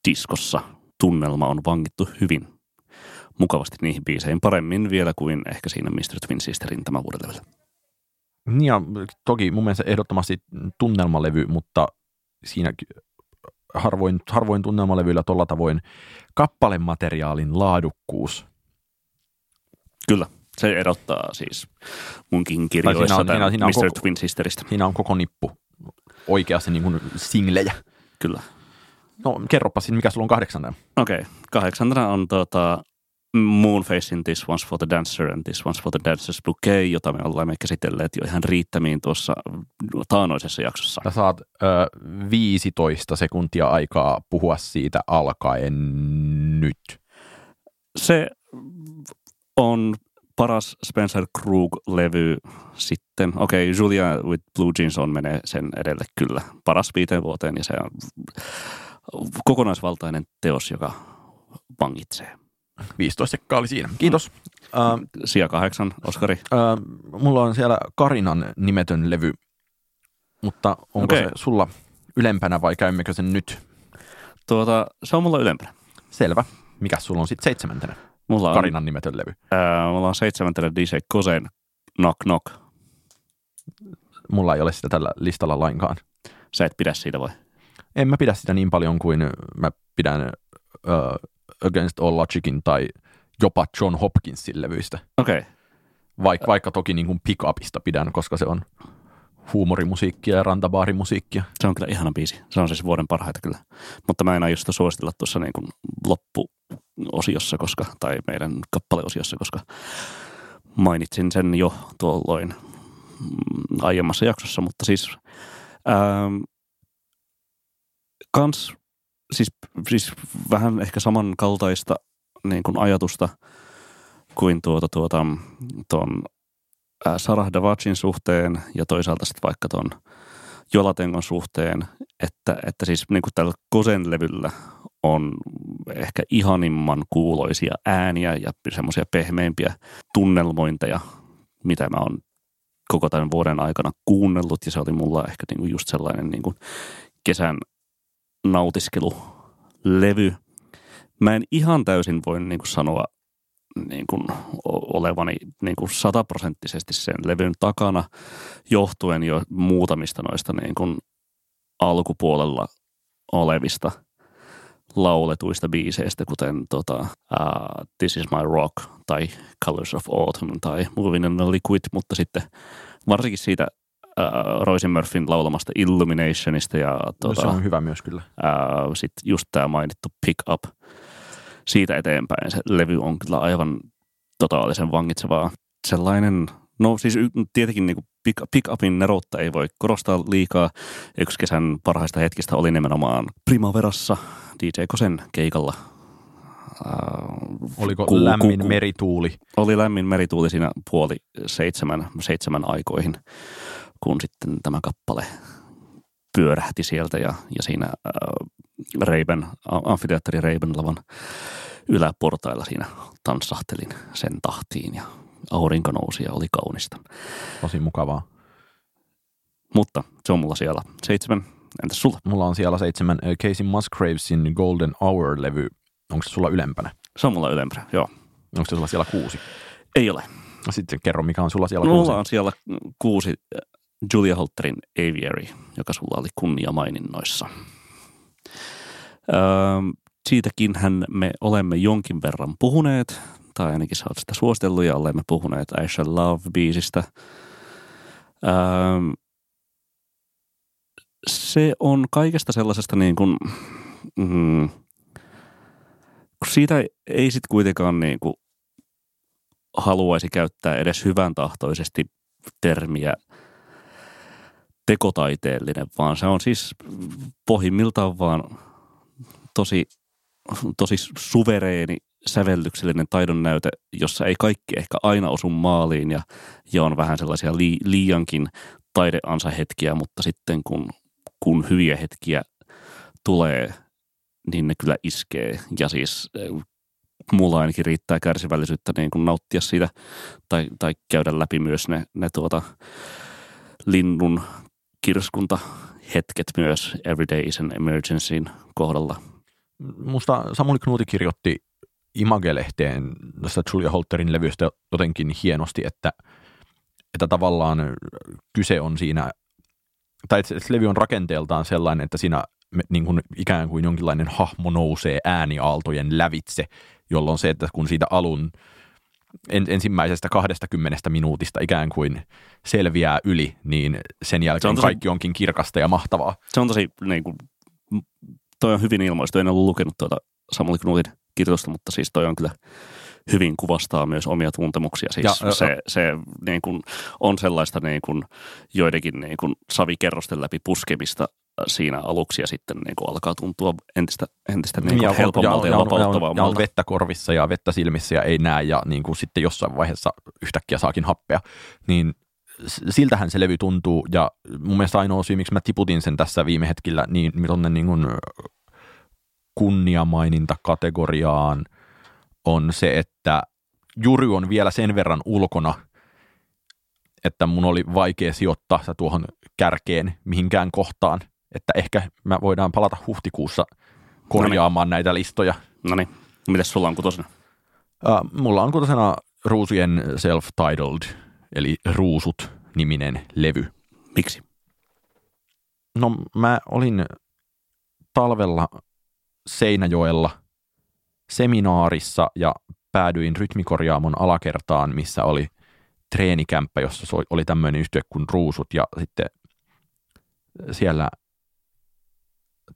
diskossa. Tunnelma on vangittu hyvin mukavasti niihin biiseihin, paremmin vielä kuin ehkä siinä Mr. Twin Sisterin tämän vuoden levyllä. Niin ja toki mun mielestä ehdottomasti tunnelmalevy, mutta siinä harvoin, harvoin tunnelmalevyillä tuolla tavoin kappalemateriaalin laadukkuus. Kyllä, se erottaa siis munkin kirjoissa siinä on, siinä, siinä on Mr. Koko, Twin Sisteristä. Siinä on koko nippu oikeasti niin kuin singlejä. Kyllä. No kerropa siinä, mikä sulla on kahdeksantena. Okei, okay. kahdeksantena on tota, Moonfacein This One's for the Dancer and This One's for the Dancer's Bouquet, jota me olemme käsitelleet jo ihan riittämiin tuossa taanoisessa jaksossa. Sä saat ö, 15 sekuntia aikaa puhua siitä alkaen nyt. Se on paras Spencer Krug-levy sitten. Okei, okay, Julia with Blue Jeans on menee sen edelle kyllä. Paras viiteen vuoteen ja se on kokonaisvaltainen teos, joka vangitsee. 15 sekkaa oli siinä. Kiitos. Uh, Sija kahdeksan, Oskari. Uh, mulla on siellä Karinan nimetön levy, mutta onko okay. se sulla ylempänä vai käymmekö sen nyt? Tuota, se on mulla ylempänä. Selvä. Mikä sulla on sitten seitsemäntenä? Mulla on, Karinan nimetön levy. Uh, mulla on seitsemäntenä DJ Kosen Knock Knock. Mulla ei ole sitä tällä listalla lainkaan. Sä et pidä siitä vai? En mä pidä sitä niin paljon kuin mä pidän uh, Against All Logicin tai jopa John Hopkinsin levyistä. Okei. Okay. Vaik, vaikka toki niin kuin pick-upista pidän, koska se on huumorimusiikkia ja rantabaarimusiikkia. Se on kyllä ihana biisi. Se on siis vuoden parhaita kyllä. Mutta mä en aio sitä suositella tuossa niin kuin loppuosiossa, koska, tai meidän kappaleosiossa, koska mainitsin sen jo tuolloin mm, aiemmassa jaksossa. Mutta siis ähm, kans siis, siis vähän ehkä samankaltaista niin kuin ajatusta kuin tuota, tuota, tuon Sarah Davacin suhteen ja toisaalta sitten vaikka tuon Jolatenkon suhteen, että, että siis niin kuin tällä Kosen levyllä on ehkä ihanimman kuuloisia ääniä ja semmoisia pehmeimpiä tunnelmointeja, mitä mä oon koko tämän vuoden aikana kuunnellut ja se oli mulla ehkä niin kuin just sellainen niin kuin kesän nautiskelulevy. Mä en ihan täysin voi niin kuin sanoa niin kuin olevani niin kuin sataprosenttisesti sen levyn takana johtuen jo muutamista noista niin kuin alkupuolella olevista lauletuista biiseistä, kuten tota, uh, This is my rock tai Colors of Autumn tai Moving in the Liquid, mutta sitten varsinkin siitä äh, Roisin Murphyn laulamasta Illuminationista. Ja, tuota, se on hyvä myös kyllä. Äh, Sitten just tämä mainittu Pick Up. Siitä eteenpäin se levy on kyllä aivan totaalisen vangitsevaa. Sellainen, no siis tietenkin niin pick, pick Upin neroutta ei voi korostaa liikaa. Yksi kesän parhaista hetkistä oli nimenomaan Primaverassa DJ Kosen keikalla Uh, Oliko ku, lämmin ku, merituuli? Oli lämmin merituuli siinä puoli seitsemän, seitsemän aikoihin kun sitten tämä kappale pyörähti sieltä ja, ja siinä äh, Reiben, amfiteatteri Reiben lavan yläportailla siinä tanssahtelin sen tahtiin ja aurinko nousi ja oli kaunista. Tosi mukavaa. Mutta se on mulla siellä seitsemän. Entäs sulla? Mulla on siellä seitsemän äh, Casey Musgravesin Golden Hour-levy. Onko se sulla ylempänä? Se on mulla ylempänä, joo. Onko se sulla siellä kuusi? Ei ole. No sitten kerro, mikä on sulla siellä mulla kuusi. Mulla on siellä kuusi Julia Holterin Aviary, joka sulla oli kunnia maininnoissa. Siitäkinhän me olemme jonkin verran puhuneet, tai ainakin sä oot sitä suositellut ja olemme puhuneet I Shall Love-biisistä. Se on kaikesta sellaisesta niin kuin, mm, siitä ei sitten kuitenkaan niin kuin haluaisi käyttää edes hyvän tahtoisesti termiä – tekotaiteellinen, vaan se on siis pohjimmiltaan vaan tosi, tosi suvereeni sävellyksellinen taidon näyte, jossa ei kaikki ehkä aina osu maaliin ja, ja on vähän sellaisia li, liiankin taideansa hetkiä, mutta sitten kun, kun hyviä hetkiä tulee, niin ne kyllä iskee. Ja siis mulla ainakin riittää kärsivällisyyttä niin kuin nauttia siitä tai, tai käydä läpi myös ne, ne tuota, linnun kirskunta hetket myös Every Day is an Emergencyin kohdalla. Musta Samuli Knuuti kirjoitti Image-lehteen tästä Julia Holterin levystä jotenkin hienosti, että, että tavallaan kyse on siinä, tai että levy on rakenteeltaan sellainen, että siinä niin kuin ikään kuin jonkinlainen hahmo nousee ääniaaltojen lävitse, jolloin se, että kun siitä alun en, ensimmäisestä 20 minuutista ikään kuin selviää yli, niin sen jälkeen on tosi, kaikki onkin kirkasta ja mahtavaa. Se on tosi, niin kuin, toi on hyvin ilmaistu. En ollut lukenut tuota Samuli Knutin kirjoitusta, mutta siis toi on kyllä hyvin kuvastaa myös omia tuntemuksia. Siis ja, se, se niin kuin, on sellaista niin kuin, joidenkin niin kuin, savikerrosten läpi puskemista siinä aluksi ja sitten niin kuin alkaa tuntua entistä, entistä niin kuin ja, helpommalta ja, ja, vapauttavammalta. Ja on vettä korvissa ja vettä silmissä ja ei näe ja niin kuin sitten jossain vaiheessa yhtäkkiä saakin happea. Niin siltähän se levy tuntuu ja mun mielestä ainoa syy, miksi mä tiputin sen tässä viime hetkellä niin tonne niin kuin kunniamaininta kategoriaan on se, että Juri on vielä sen verran ulkona, että mun oli vaikea sijoittaa sitä tuohon kärkeen mihinkään kohtaan – että ehkä mä voidaan palata huhtikuussa korjaamaan Noniin. näitä listoja. No niin, mitäs sulla on kutosena? Uh, mulla on kutosena Ruusien Self-Titled, eli Ruusut-niminen levy. Miksi? No mä olin talvella Seinäjoella seminaarissa ja päädyin rytmikorjaamon alakertaan, missä oli treenikämppä, jossa oli tämmöinen yhtye kuin Ruusut ja sitten siellä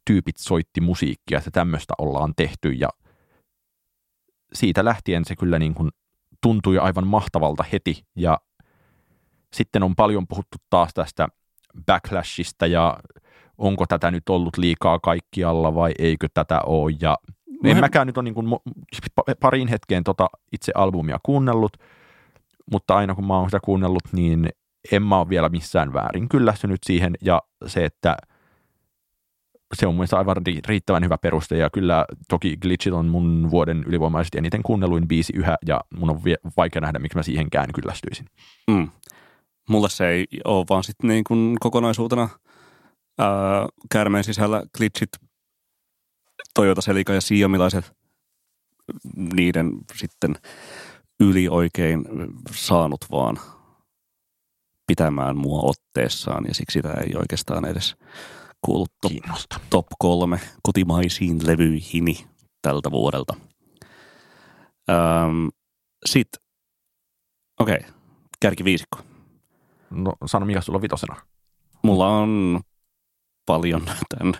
tyypit soitti musiikkia, että tämmöistä ollaan tehty ja siitä lähtien se kyllä niin kuin tuntui aivan mahtavalta heti ja sitten on paljon puhuttu taas tästä backlashista ja onko tätä nyt ollut liikaa kaikkialla vai eikö tätä ole ja no en mäkään nyt ole niin kuin pariin hetkeen tota itse albumia kuunnellut, mutta aina kun mä oon sitä kuunnellut, niin en mä ole vielä missään väärin kyllästynyt siihen ja se, että – se on mielestäni aivan riittävän hyvä peruste ja kyllä toki Glitchit on mun vuoden ylivoimaisesti eniten kuunnelluin biisi yhä ja mun on vaikea nähdä, miksi mä siihenkään kyllästyisin. Mm. Mulle se ei ole vaan sitten niin kuin kokonaisuutena ää, käärmeen sisällä Glitchit, Toyota Selika ja Siamilaiset, niiden sitten yli oikein saanut vaan pitämään mua otteessaan ja siksi sitä ei oikeastaan edes – kuullut top, top kolme kotimaisiin levyihini tältä vuodelta. Öm, Sitten, okei, okay, kärkiviisikko. No sano, mikä sulla on vitosena? Mulla on paljon tämän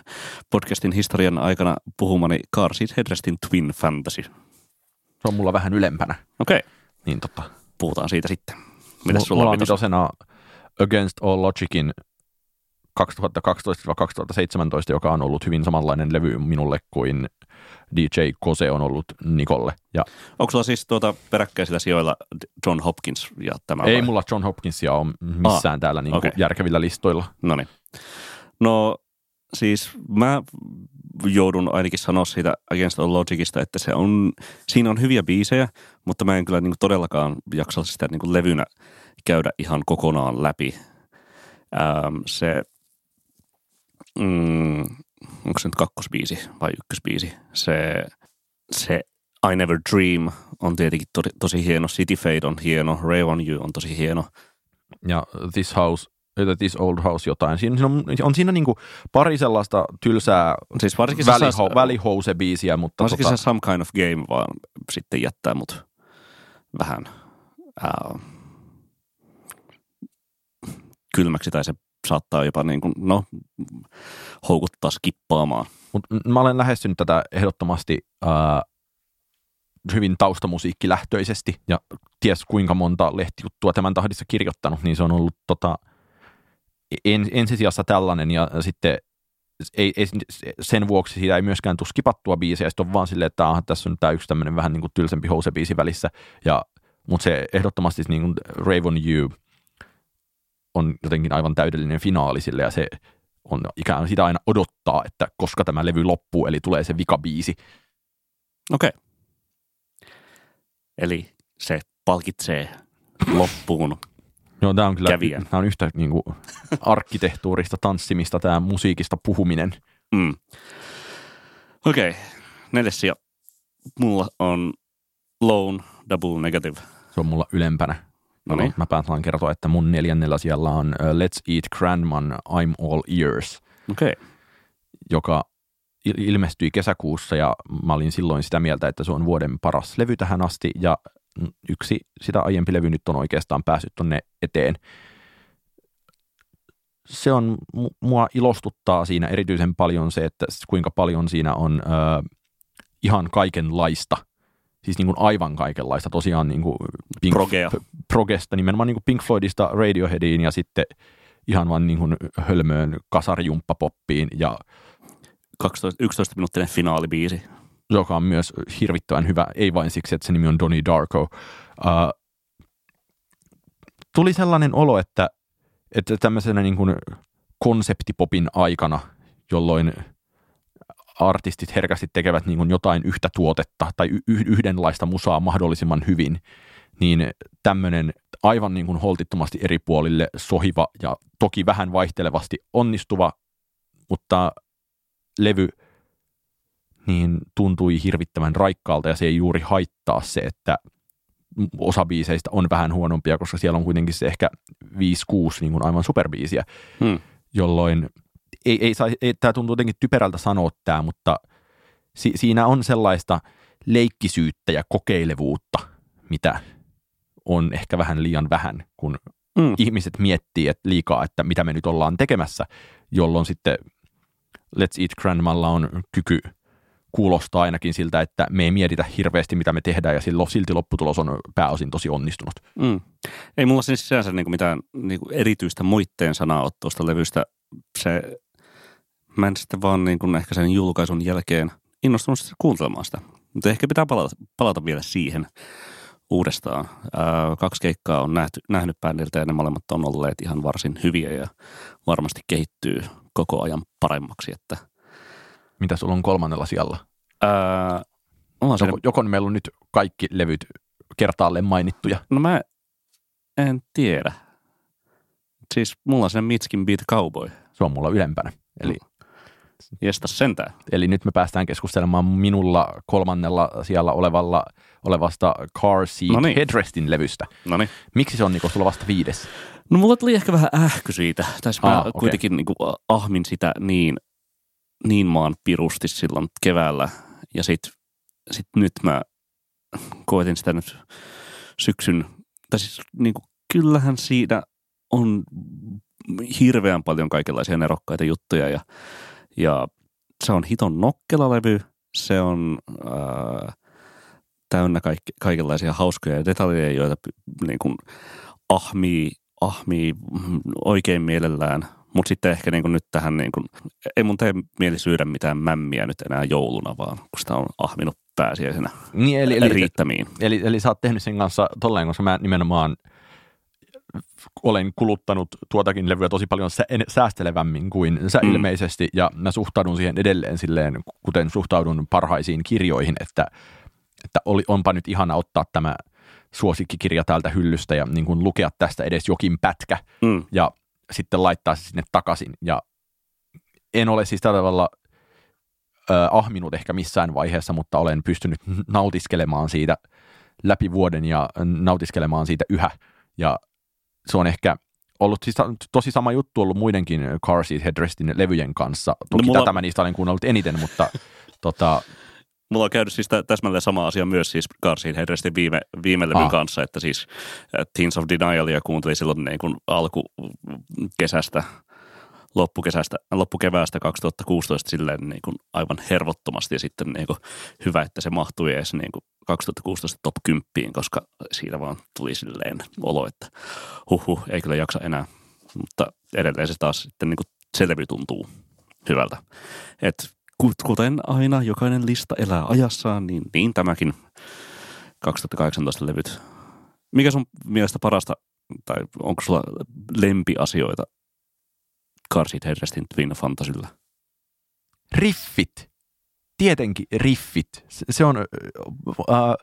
podcastin historian aikana puhumani Car Seat Headrestin Twin Fantasy. Se on mulla vähän ylempänä. Okei. Okay. Niin totta. Puhutaan siitä sitten. Mitäs sulla mulla on vitosena Against All Logicin 2012-2017, joka on ollut hyvin samanlainen levy minulle kuin DJ Kose on ollut Nikolle. Ja Onko sulla siis tuota peräkkäisillä sijoilla John Hopkins ja tämä? Ei vai? mulla John Hopkinsia ole missään ah, täällä niin okay. järkevillä listoilla. No niin. No siis mä joudun ainakin sanoa siitä Against All Logicista, että se on, siinä on hyviä biisejä, mutta mä en kyllä niin kuin todellakaan jaksa sitä niin kuin levynä käydä ihan kokonaan läpi. Ähm, se mm, onko se nyt kakkosbiisi vai ykkösbiisi, se, se I Never Dream on tietenkin to, tosi hieno, City Fade on hieno, Ray on You on tosi hieno. Ja This House This Old House jotain. Siinä on, on siinä niinku pari sellaista tylsää siis väliho, välihouse-biisiä, mutta... Varsinkin tota... se Some Kind of Game vaan sitten jättää mut vähän uh, kylmäksi tai se saattaa jopa niin kuin, no, houkuttaa skippaamaan. Mut mä olen lähestynyt tätä ehdottomasti ää, hyvin taustamusiikkilähtöisesti ja ties kuinka monta lehtijuttua tämän tahdissa kirjoittanut, niin se on ollut tota, en, ensisijassa tällainen ja sitten ei, ei, sen vuoksi siitä ei myöskään tule skipattua biisiä, sitten on vaan silleen, että aha, tässä on tämä yksi tämmöinen vähän niin kuin tylsempi housebiisi välissä, ja, mutta se ehdottomasti niin kuin Raven You – on jotenkin aivan täydellinen finaali sille ja se on ikään sitä aina odottaa, että koska tämä levy loppuu, eli tulee se vikabiisi. Okei. Okay. Eli se palkitsee loppuun. [LAUGHS] Joo, tämä on kyllä Kävijän. tämä on yhtä niin kuin, arkkitehtuurista tanssimista, tämä musiikista puhuminen. Mm. Okei, okay. neljäs sija. Mulla on Lone Double Negative. Se on mulla ylempänä. No niin. Mä päätän kertoa, että mun neljännellä siellä on uh, Let's Eat Grandman I'm All Ears, Okei. Okay. joka il- ilmestyi kesäkuussa ja mä olin silloin sitä mieltä, että se on vuoden paras levy tähän asti ja yksi sitä aiempi levy nyt on oikeastaan päässyt tonne eteen. Se on, mu- mua ilostuttaa siinä erityisen paljon se, että kuinka paljon siinä on ö, ihan kaikenlaista, siis niin kuin aivan kaikenlaista, tosiaan niin kuin Pink, Progea. progesta, nimenomaan niin kuin Pink Floydista Radioheadiin ja sitten ihan vaan niin kuin hölmöön kasarjumppapoppiin ja 12, 11 minuuttinen finaalibiisi. joka on myös hirvittävän hyvä, ei vain siksi, että se nimi on Donnie Darko. Uh, tuli sellainen olo, että, että tämmöisenä niin kuin konseptipopin aikana, jolloin artistit herkästi tekevät niin kuin jotain yhtä tuotetta tai y- yhdenlaista musaa mahdollisimman hyvin, niin tämmöinen aivan niin kuin holtittomasti eri puolille sohiva ja toki vähän vaihtelevasti onnistuva, mutta levy niin tuntui hirvittävän raikkaalta ja se ei juuri haittaa se, että osa biiseistä on vähän huonompia, koska siellä on kuitenkin se ehkä 5-6 niin kuin aivan superbiisiä, Hmm. jolloin ei, ei, sai, ei tämä tuntuu jotenkin typerältä sanoa tämä, mutta si, siinä on sellaista leikkisyyttä ja kokeilevuutta, mitä on ehkä vähän liian vähän, kun Mm. ihmiset miettii että liikaa, että mitä me nyt ollaan tekemässä, jolloin sitten Let's Eat Grandmalla on kyky kuulostaa ainakin siltä, että me ei mietitä hirveästi, mitä me tehdään, ja silloin silti lopputulos on pääosin tosi onnistunut. Mm. Ei mulla siis sinänsä niinku mitään niinku erityistä moitteen sanaa ole tuosta levystä. Se, mä en sitten vaan niinku ehkä sen julkaisun jälkeen innostunut sitten kuuntelemaan sitä. Mutta ehkä pitää palata, palata vielä siihen uudestaan. Ää, kaksi keikkaa on nähty, nähnyt bändiltä ja ne molemmat on olleet ihan varsin hyviä ja varmasti kehittyy koko ajan paremmaksi. Että, Mitä sulla on kolmannella sijalla? ää, ollaan siinä, Joko, joko meillä on nyt kaikki levyt kertaalleen mainittuja? no mä en tiedä. Siis mulla on sen Mitskin Beat Cowboy. Se on mulla ylempänä. Eli, Jesta sentään. eli nyt me päästään keskustelemaan minulla kolmannella siellä olevalla, olevasta Car Seat No niin. Headrestin levystä. No niin. Miksi se on Niko sulla vasta viides? No mulla tuli ehkä vähän ähky siitä. Tässä mä ah, okei. kuitenkin niin kuin ahmin sitä niin, niin maan pirusti silloin keväällä. Ja sit, sit nyt mä koetin sitä nyt syksyn. Tai siis niin kuin, kyllähän siinä on hirveän paljon kaikenlaisia nerokkaita juttuja. Ja, ja se on hiton nokkela levy. Se on ää, täynnä kaikki, kaikenlaisia hauskoja detaljeja, joita niin kuin ahmii, ahmii oikein mielellään. Mutta sitten ehkä niin kuin nyt tähän, niin kuin, ei mun tee mieli syödä mitään mämmiä nyt enää jouluna, vaan kun sitä on ahminut pääsiäisenä Niin, eli, eli, riittämiin. eli, eli sä oot tehnyt sen kanssa tolleen, koska mä nimenomaan olen kuluttanut tuotakin levyä tosi paljon säästelevämmin kuin sä Mm. ilmeisesti, ja mä suhtaudun siihen edelleen silleen, kuten suhtaudun parhaisiin kirjoihin, että, että oli, onpa nyt ihana ottaa tämä suosikkikirja täältä hyllystä ja niin kuin lukea tästä edes jokin pätkä Mm. ja sitten laittaa se sinne takaisin. Ja en ole siis tällä tavalla ö, ahminut ehkä missään vaiheessa, mutta olen pystynyt nautiskelemaan siitä läpi vuoden ja nautiskelemaan siitä yhä. Ja se on ehkä ollut siis tosi sama juttu ollut muidenkin Car Seat Headrestin levyjen kanssa. Toki No mulla- tätä mä niistä olen kuunnellut eniten, mutta [LAUGHS] tota, Mulla on käynyt siis tä- täsmälleen sama asia myös siis Garsin Hedrestin viime, viime levyn Ah. kanssa, että siis äh, Teens of Denialia kuuntelin silloin niin kuin alkukesästä, loppukesästä, loppukeväästä 2016 silleen niin kuin aivan hervottomasti ja sitten niin kuin hyvä, että se mahtui edes niin kuin 2016 top 10, koska siitä vaan tuli silleen olo, että huhhuh, ei kyllä jaksa enää. Mutta edelleen se taas sitten niin kuin se levy tuntuu hyvältä. Et kut- kuten aina, jokainen lista elää ajassaan, niin, niin tämäkin 2018 levyt. Mikä sun mielestä parasta, tai onko sulla lempiasioita Karsit Herrestin Twin Fantasyllä? riffit. Tietenkin riffit. Se, se on, äh,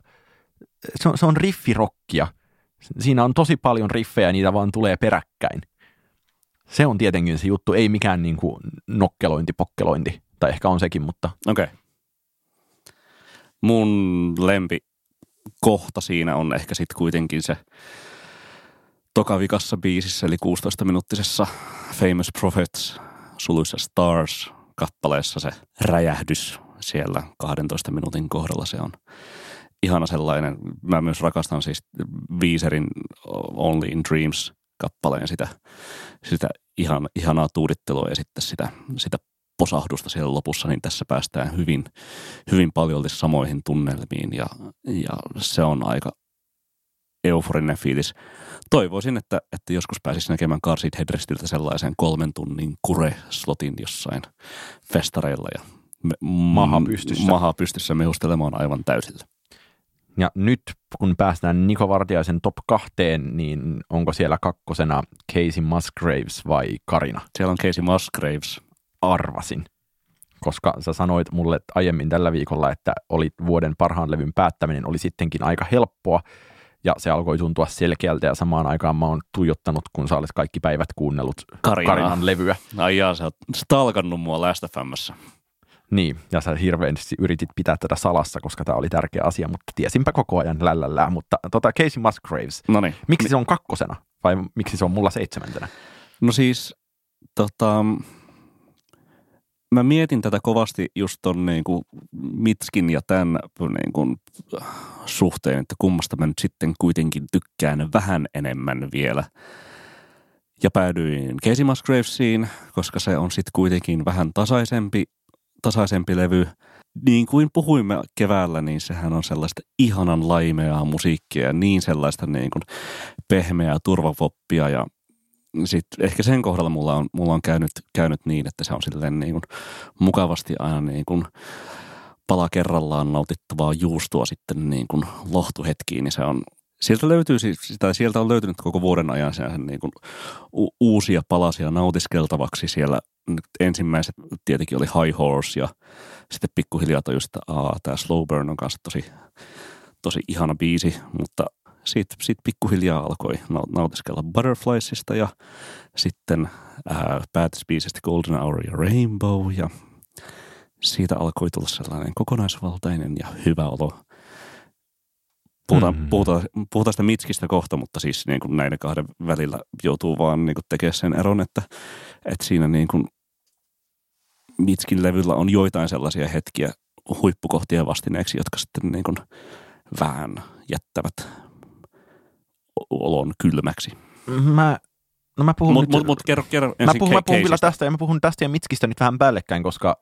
se on, se on riffirokkia. Siinä on tosi paljon riffejä ja niitä vaan tulee peräkkäin. Se on tietenkin se juttu, ei mikään niin kuin nokkelointi, pokkelointi, tai ehkä on sekin, mutta... Okei. Okay. Mun lempi kohta siinä on ehkä sitten kuitenkin se tokavikassa biisissä, eli 16-minuuttisessa Famous Prophets suluissa Stars kappaleessa se räjähdys siellä 12 minuutin kohdalla. Se on ihana sellainen. Mä myös rakastan siis Weezerin Only in Dreams kappaleen sitä, sitä ihan, ihanaa tuudittelua ja sitten sitä, sitä posahdusta siellä lopussa, niin tässä päästään hyvin, hyvin paljon samoihin tunnelmiin ja, ja se on aika euforinen fiilis. Toivoisin, että, että joskus pääsisi näkemään Car Seat Headrestiltä sellaisen kolmen tunnin kure-slotin jossain festareilla ja me, maha pystyssä. maha pystyssä mehustelemaan aivan täysillä. Ja nyt kun päästään Niko Vartiaisen top kahteen, niin onko siellä kakkosena Casey Musgraves vai Karina? Siellä on Casey Musgraves. Arvasin, koska sä sanoit mulle aiemmin tällä viikolla, että oli vuoden parhaan levyn päättäminen oli sittenkin aika helppoa, ja se alkoi tuntua selkeältä ja samaan aikaan mä oon tuijottanut, kun sä olet kaikki päivät kuunnellut Karinaa. Karinan levyä. Ai jaa, sä oot stalkannut mua Last FMssä. Niin, ja sä hirveästi yritit pitää tätä salassa, koska tämä oli tärkeä asia, mutta tiesinpä koko ajan lällällään. Mutta tota, Casey Musgraves, Noniin. miksi se on kakkosena vai miksi se on mulla seitsemäntenä? No siis, tota, mä mietin tätä kovasti just ton niin kuin Mitskin ja tämän niin kuin suhteen, että kummasta mä nyt sitten kuitenkin tykkään vähän enemmän vielä. Ja päädyin Casey Musgravesiin, koska se on sitten kuitenkin vähän tasaisempi tasaisempi levy. Niin kuin puhuimme keväällä, niin sehän on sellaista ihanan laimeaa musiikkia ja niin sellaista niin kuin pehmeää turvapoppia ja sitten ehkä sen kohdalla mulla on, mulla on käynyt, käynyt niin, että se on silleen niin kuin mukavasti aina niin kuin pala kerrallaan nautittavaa juustoa sitten niin kuin lohtuhetkiin, niin se on, sieltä löytyy siis, tai sieltä on löytynyt koko vuoden ajan niin kuin uusia palasia nautiskeltavaksi. Siellä nyt ensimmäiset tietenkin oli High Horse ja sitten pikkuhiljaa tajusin, että tämä Slow Burn on kanssa tosi, tosi ihana biisi, mutta sitten sit pikkuhiljaa alkoi nautiskella Butterfliesista ja sitten ää, päätösbiisistä Golden Hour ja Rainbow ja siitä alkoi tulla sellainen kokonaisvaltainen ja hyvä olo. Puhutaan, mm. puhutaan, puhutaan sitä Mitskistä kohta, mutta siis niin kuin näiden kahden välillä joutuu vaan niin kuin tekemään sen eron, että, että siinä niin kuin Mitskin levyllä on joitain sellaisia hetkiä huippukohtien vastineeksi, jotka sitten niin kuin vähän jättävät olon kylmäksi. Mä, no mä puhun mut, nyt, mut, mut kerro, kerro mä puhun, mä puhun kyllä tästä ja mä puhun tästä ja Mitskistä nyt vähän päällekkäin, koska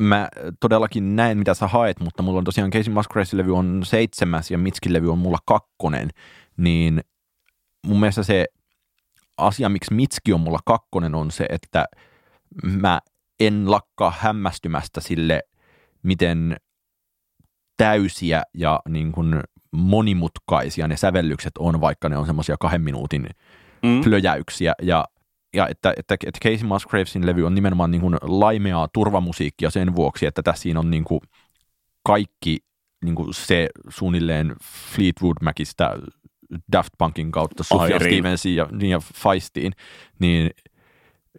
mä todellakin näen, mitä sä haet, mutta mulla on tosiaan Casey Musgravesin levy on seitsemäs ja Mitskin levy on mulla kakkonen, niin mun mielestä se asia, miksi Mitski on mulla kakkonen, on se, että mä en lakkaa hämmästymästä sille, miten täysiä ja niin kuin monimutkaisia ne sävellykset on, vaikka ne on semmoisia kahden minuutin mm. plöjäyksiä. Ja, ja että, että, että Casey Musgravesin levy on nimenomaan niin kuin laimeaa turvamusiikkia sen vuoksi, että tässä siinä on niin kuin kaikki niin kuin se suunnilleen Fleetwood Macistä Daft Punkin kautta Sofia Stevensiin ja, niin ja Feistiin, niin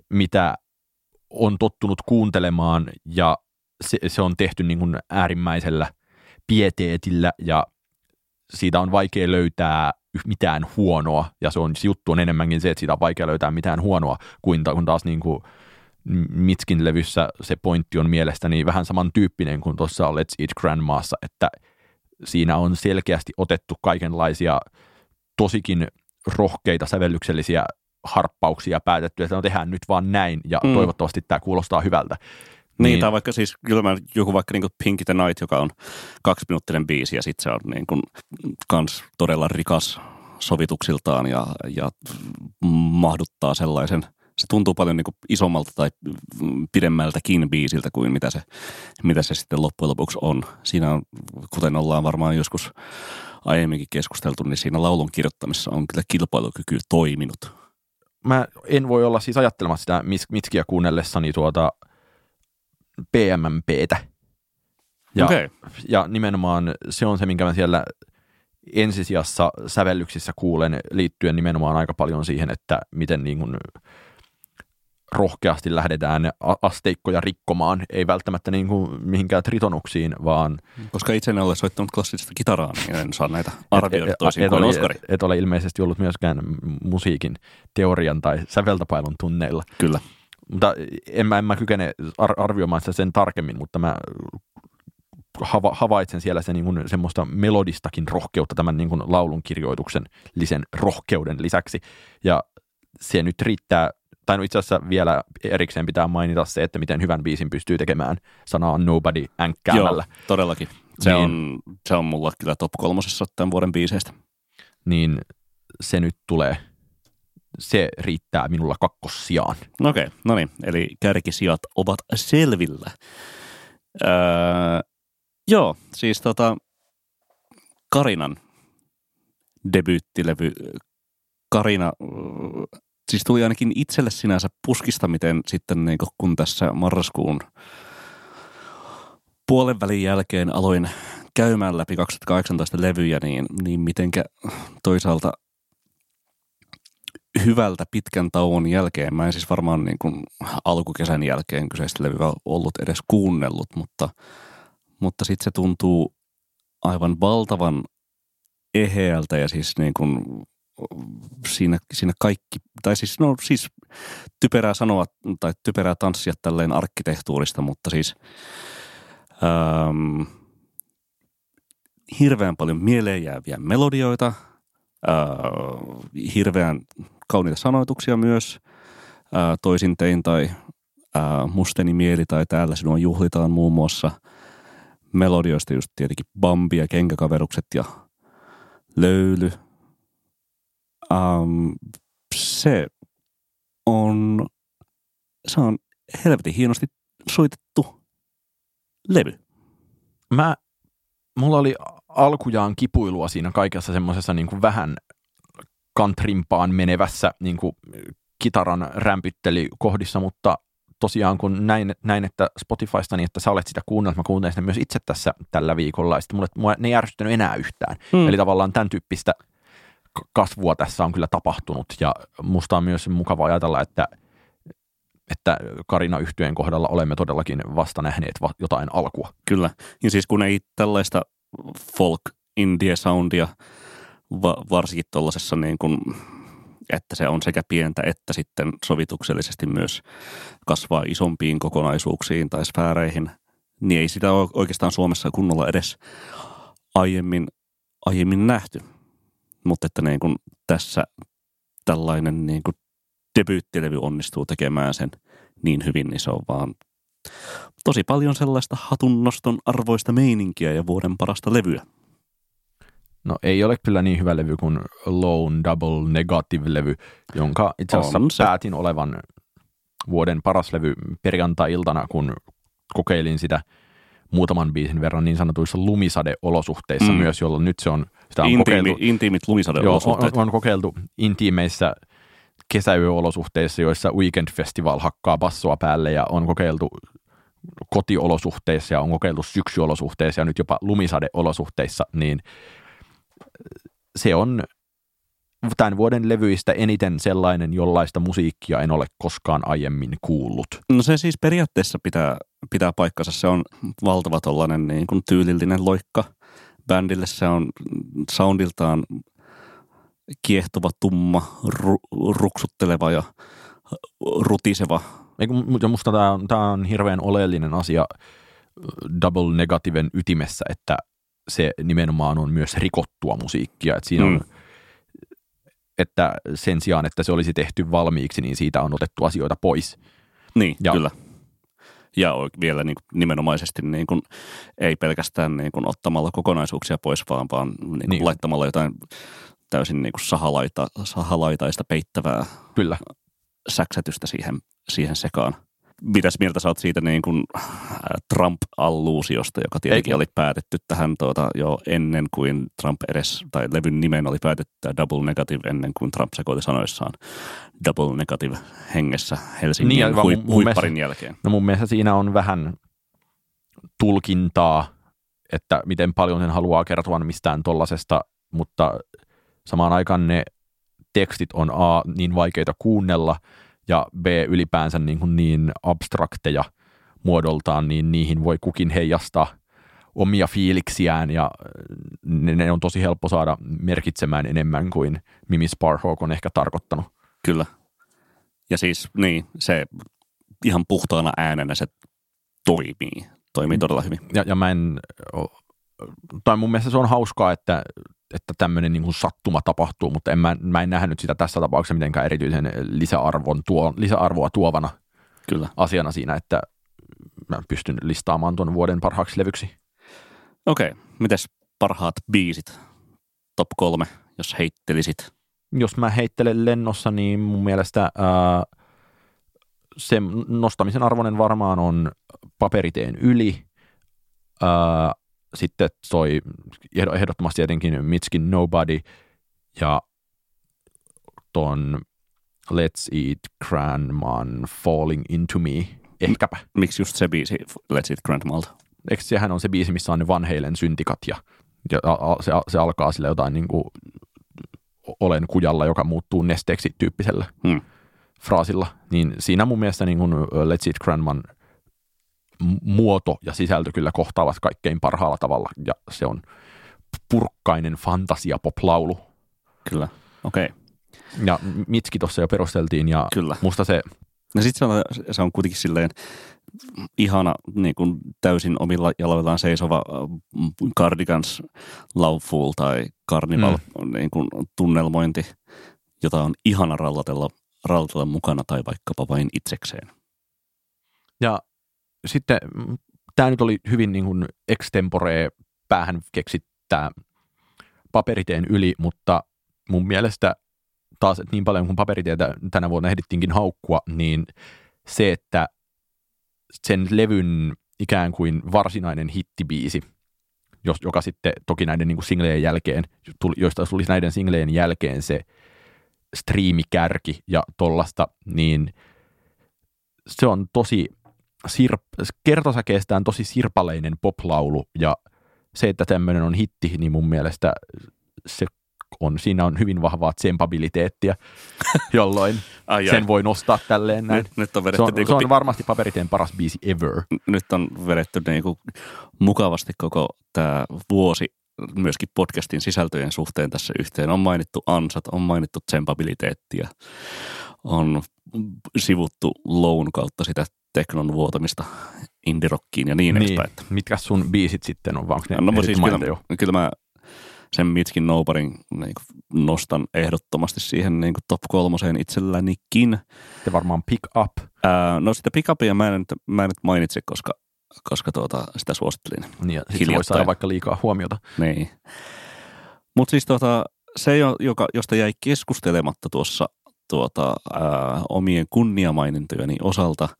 mitä on tottunut kuuntelemaan ja se, se on tehty niin kuin äärimmäisellä pieteetillä ja siitä on vaikea löytää mitään huonoa ja se on, se juttu on enemmänkin se, että siitä on vaikea löytää mitään huonoa kuin, kun taas niin kuin Mitskin levyssä se pointti on mielestäni vähän samantyyppinen kuin tuossa Let's Eat Grandmaassa, että siinä on selkeästi otettu kaikenlaisia tosikin rohkeita sävellyksellisiä harppauksia päätetty, että no tehdään nyt vaan näin ja mm. toivottavasti tämä kuulostaa hyvältä. Niin, niin, tai vaikka siis kyllä joku vaikka niin Pink the Night, joka on kaksiminuuttinen biisi ja sitten se on niin kuin kans todella rikas sovituksiltaan ja, ja mahduttaa sellaisen, se tuntuu paljon niin kuin isommalta tai pidemmältäkin biisiltä kuin mitä se, mitä se sitten loppujen lopuksi on. Siinä on, kuten ollaan varmaan joskus aiemminkin keskusteltu, niin siinä laulun kirjoittamisessa on kyllä kilpailukyky toiminut. Mä en voi olla siis ajattelemassa sitä Mitskiä kuunnellessani tuota PMMPtä. Ja, okay. ja nimenomaan se on se, minkä mä siellä ensisijassa sävellyksissä kuulen liittyen nimenomaan aika paljon siihen, että miten niin kuin rohkeasti lähdetään asteikkoja rikkomaan, ei välttämättä niin kuin mihinkään tritonuksiin, vaan... Koska itse en ole soittanut klassista kitaraa, niin en saa näitä arvioida toisin et, kuin ole, Oskari. Et ole ilmeisesti ollut myöskään musiikin teorian tai säveltäpailun tunneilla. Kyllä. Mutta en mä, en mä kykene arvioimaan sitä sen tarkemmin, mutta mä hava, havaitsen siellä se, niin kuin, semmoista melodistakin rohkeutta tämän niin kuin laulun kirjoituksen lisen rohkeuden lisäksi. Ja se nyt riittää, tai no itse asiassa vielä erikseen pitää mainita se, että miten hyvän biisin pystyy tekemään sanaa nobody änkkäämällä. Joo, todellakin. Se, niin, on, se on mulla kyllä top kolmosessa tämän vuoden biiseistä. Niin se nyt tulee, se riittää minulla kakkossijaan. Okei, okay, no niin, eli kärkisijat ovat selvillä. Öö, Joo, siis tota, Karinan debyyttilevy. Karina, siis tuli ainakin itselle sinänsä puskista, miten sitten niin kun tässä marraskuun puolen välin jälkeen aloin käymään läpi 2018 levyjä, niin, niin mitenkä toisaalta hyvältä pitkän tauon jälkeen, mä en siis varmaan niin kuin alkukesän jälkeen kyseistä levyä ollut edes kuunnellut, mutta – mutta sitten se tuntuu aivan valtavan eheältä ja siis niin kuin siinä, siinä kaikki, tai siis no siis typerää sanoa tai typerää tanssia tälleen arkkitehtuurista, mutta siis ähm, hirveän paljon mieleen jääviä melodioita, äh, hirveän kauniita sanoituksia myös, äh, toisin tein tai äh, musteni mieli tai täällä sinua juhlitaan muun muassa – melodioista just tietenkin Bambi ja Kenkäkaverukset ja Löyly. Um, se on, se on helvetin hienosti soitettu levy. Mä, mulla oli alkujaan kipuilua siinä kaikessa semmoisessa niin kuin vähän kantrimpaan menevässä niin kuin kitaran rämpyttelykohdissa, mutta tosiaan kun näin, näin että Spotifysta, niin että sä olet sitä kuunnellut, mä kuuntelin sitä myös itse tässä tällä viikolla, ja sitten mulle, mulle ne ei järjestynyt enää yhtään. Hmm. Eli tavallaan tämän tyyppistä kasvua tässä on kyllä tapahtunut, ja musta on myös mukava ajatella, että että Karina yhtyeen kohdalla olemme todellakin vasta nähneet jotain alkua. Kyllä, ja siis kun ei tällaista folk indie soundia va- varsinkin tuollaisessa niin kuin että se on sekä pientä että sitten sovituksellisesti myös kasvaa isompiin kokonaisuuksiin tai sfääreihin, niin ei sitä ole oikeastaan Suomessa kunnolla edes aiemmin, aiemmin nähty. Mutta että niin kuin tässä tällainen niin kuin debyyttilevy onnistuu tekemään sen niin hyvin, niin se on vaan tosi paljon sellaista hatunnoston arvoista meininkiä ja vuoden parasta levyä. No ei ole kyllä niin hyvä levy kuin Lone Double Negative-levy, jonka itse asiassa päätin olevan vuoden paras levy perjantai-iltana, kun kokeilin sitä muutaman biisin verran niin sanotuissa lumisade-olosuhteissa mm. myös, jolloin nyt se on, sitä on Intiimi, kokeiltu. Intiimit lumisade-olosuhteet. Joo, on, on kokeiltu intiimeissä kesäyöolosuhteissa, joissa Weekend Festival hakkaa bassoa päälle ja on kokeiltu kotiolosuhteissa ja on kokeiltu syksyolosuhteissa ja nyt jopa lumisadeolosuhteissa, niin se on tämän vuoden levyistä eniten sellainen, jollaista musiikkia en ole koskaan aiemmin kuullut. No se siis periaatteessa pitää, pitää paikkansa. Se on valtava tollainen niin kuin tyylillinen loikka bändille. Se on soundiltaan kiehtova, tumma, ru- ruksutteleva ja rutiseva. Eikö, musta tämä on, tämä on hirveän oleellinen asia Double Negativen ytimessä, että se nimenomaan on myös rikottua musiikkia. Että siinä mm. on, että sen sijaan, että se olisi tehty valmiiksi, niin siitä on otettu asioita pois. Niin, ja, kyllä. Ja vielä niin kuin nimenomaisesti niin kuin, ei pelkästään niin kuin ottamalla kokonaisuuksia pois, vaan, vaan niin kuin niin. laittamalla jotain täysin niin kuin sahalaita, sahalaitaista peittävää Kyllä. säksätystä siihen, siihen sekaan mitäs mieltä sä oot siitä niin kuin äh, Trump-alluusiosta, joka tietenkin Eikö? oli päätetty tähän tuota, jo ennen kuin Trump edes, tai levyn nimen oli päätetty Double Negative ennen kuin Trump sekoili sanoissaan Double Negative hengessä Helsingin niin, hui, mun, huipparin mielestä, jälkeen. No mun mielestä siinä on vähän tulkintaa, että miten paljon sen haluaa kertoa mistään tuollaisesta mutta samaan aikaan ne tekstit on A, niin vaikeita kuunnella, ja B, ylipäänsä niin, kuin niin abstrakteja muodoltaan, niin niihin voi kukin heijastaa omia fiiliksiään, ja ne, ne on tosi helppo saada merkitsemään enemmän kuin Mimi Sparhawk on ehkä tarkoittanut. Kyllä. Ja siis niin, se ihan puhtaana äänenä se toimii. Toimii todella hyvin. Ja, ja mä en, tai mun mielestä se on hauskaa, että, että tämmöinen niin sattuma tapahtuu, mutta en, mä, mä en nähnyt sitä tässä tapauksessa mitenkään erityisen lisäarvon tuo, lisäarvoa tuovana Kyllä. asiana siinä, että mä pystyn listaamaan tuon vuoden parhaaksi levyksi. Okei, okay. mites parhaat biisit? Top kolme, jos heittelisit. Jos mä heittelen lennossa, niin mun mielestä ää, se nostamisen arvoinen varmaan on paperiteen yli. Ää, sitten toi ehdottomasti tietenkin Mitskin Nobody ja ton Let's Eat Grandman Falling Into Me, ehkäpä. Miksi just se biisi Let's Eat Grandmalta? Eikö sehän on se biisi, missä on ne Van Halen syntikat ja, ja se, se alkaa sille jotain niin kuin olen kujalla, joka muuttuu nesteeksi tyyppisellä hmm. fraasilla. Niin siinä mun mielestä niin kuin Let's Eat Grandman – muoto ja sisältö kyllä kohtaavat kaikkein parhaalla tavalla ja se on purkkainen fantasia pop-laulu. Kyllä, okei. Okay. Ja Mitski tuossa jo perusteltiin ja kyllä. musta se... No sit se on, se on kuitenkin silleen ihana niin kuin täysin omilla jaloillaan seisova äh, Cardigans Love tai Carnival mm. niin kuin tunnelmointi, jota on ihana rallatella, rallatella mukana tai vaikkapa vain itsekseen. Ja sitten mm, tämä nyt oli hyvin niin kuin extempore päähän keksittää paperiteen yli, mutta mun mielestä taas, että niin paljon kuin paperitietä tänä vuonna ehdittiinkin haukkua, niin se, että sen levyn ikään kuin varsinainen hittibiisi, joka sitten toki näiden niin kuin singlejen jälkeen, joista tulisi näiden singlejen jälkeen se striimikärki ja tollasta, niin se on tosi sirp, kertosäkeestään tosi sirpaleinen poplaulu ja se, että tämmöinen on hitti, niin mun mielestä se on, siinä on hyvin vahvaa tsempabiliteettia, [LAUGHS] jolloin ai, sen ai. voi nostaa tälleen näin. Nyt, nyt on se on, niinku, se on varmasti paperiteen paras biisi ever. Nyt on vedetty niinku mukavasti koko tämä vuosi myöskin podcastin sisältöjen suhteen tässä yhteen. On mainittu ansat, on mainittu tsempabiliteettia, on sivuttu loun kautta sitä teknon vuotamista indirokkiin ja niin, niin. edespäin. Mitkä sun biisit sitten on, vaan ne no, siis kyllä, jo? kyllä mä sen Mitskin Noborin niin nostan ehdottomasti siihen niin top kolmoseen itsellänikin. Ja varmaan Pick Up. Ää, no sitä Pick Upia mä en, mä en nyt mainitse, koska, koska tuota, sitä suosittelin. Niin, ja sit voi saada vaikka liikaa huomiota. Niin. Mutta siis tuota, se, joka, josta jäi keskustelematta tuossa tuota, ää, omien kunniamainintojeni osalta –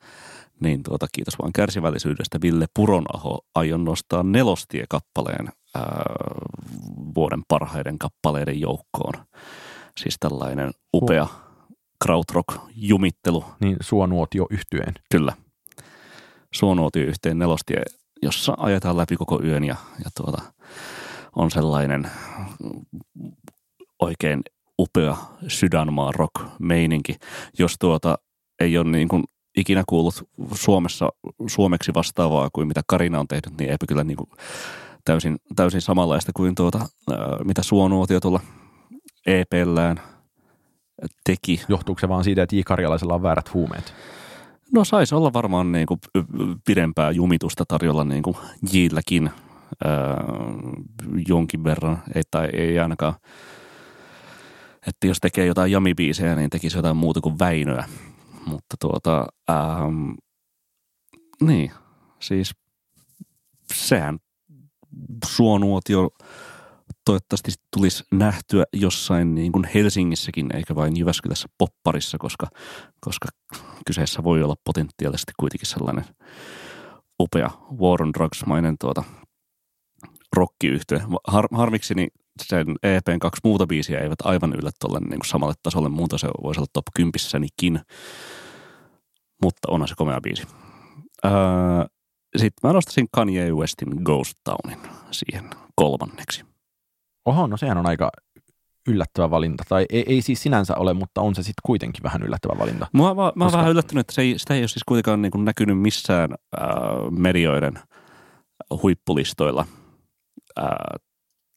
niin tuota, kiitos vaan kärsivällisyydestä Ville Puronaho. Aion nostaa nelostie-kappaleen ää, vuoden parhaiden kappaleiden joukkoon. Siis tällainen upea krautrock-jumittelu. Niin suonuotio yhtyeen. Kyllä. Suonuotio yhteen nelostie, jossa ajetaan läpi koko yön ja, ja tuota, on sellainen oikein upea sydänmaa rock-meininki. Jos tuota ei ole niin kuin ikinä kuullut Suomessa suomeksi vastaavaa kuin mitä Karina on tehnyt, niin eipä kyllä niin kuin täysin, täysin samanlaista kuin tuota, mitä Suonuotio tuolla EPllään teki. Johtuuko se vaan siitä, että J. Karjalaisella on väärät huumeet? No saisi olla varmaan niin kuin pidempää jumitusta tarjolla niin kuin Jilläkin äh, jonkin verran, ei, tai ei ainakaan, että jos tekee jotain jamibiisejä, niin tekisi jotain muuta kuin Väinöä. Mutta tuota, ähm, niin, siis sehän suonuotio toivottavasti tulisi nähtyä jossain niin kuin Helsingissäkin, eikä vain Jyväskylässä popparissa, koska, koska kyseessä voi olla potentiaalisesti kuitenkin sellainen upea War on Drugs-mainen tuota, rockiyhtye. Har, harmikseni sen EPn kaksi muuta biisiä eivät aivan yllä tuolle niin kuin samalle tasolle. Muuta se voisi olla top 10 Mutta onhan se komea biisi. Öö, Sitten mä nostasin Kanye Westin Ghost Townin siihen kolmanneksi. Oho, no sehän on aika yllättävä valinta. Tai ei, ei siis sinänsä ole, mutta on se sitten kuitenkin vähän yllättävä valinta. Mä, mä, mä Koska- oon vähän yllättynyt, että se ei, sitä ei ole siis kuitenkaan niin kuin näkynyt missään äh, medioiden huippulistoilla äh,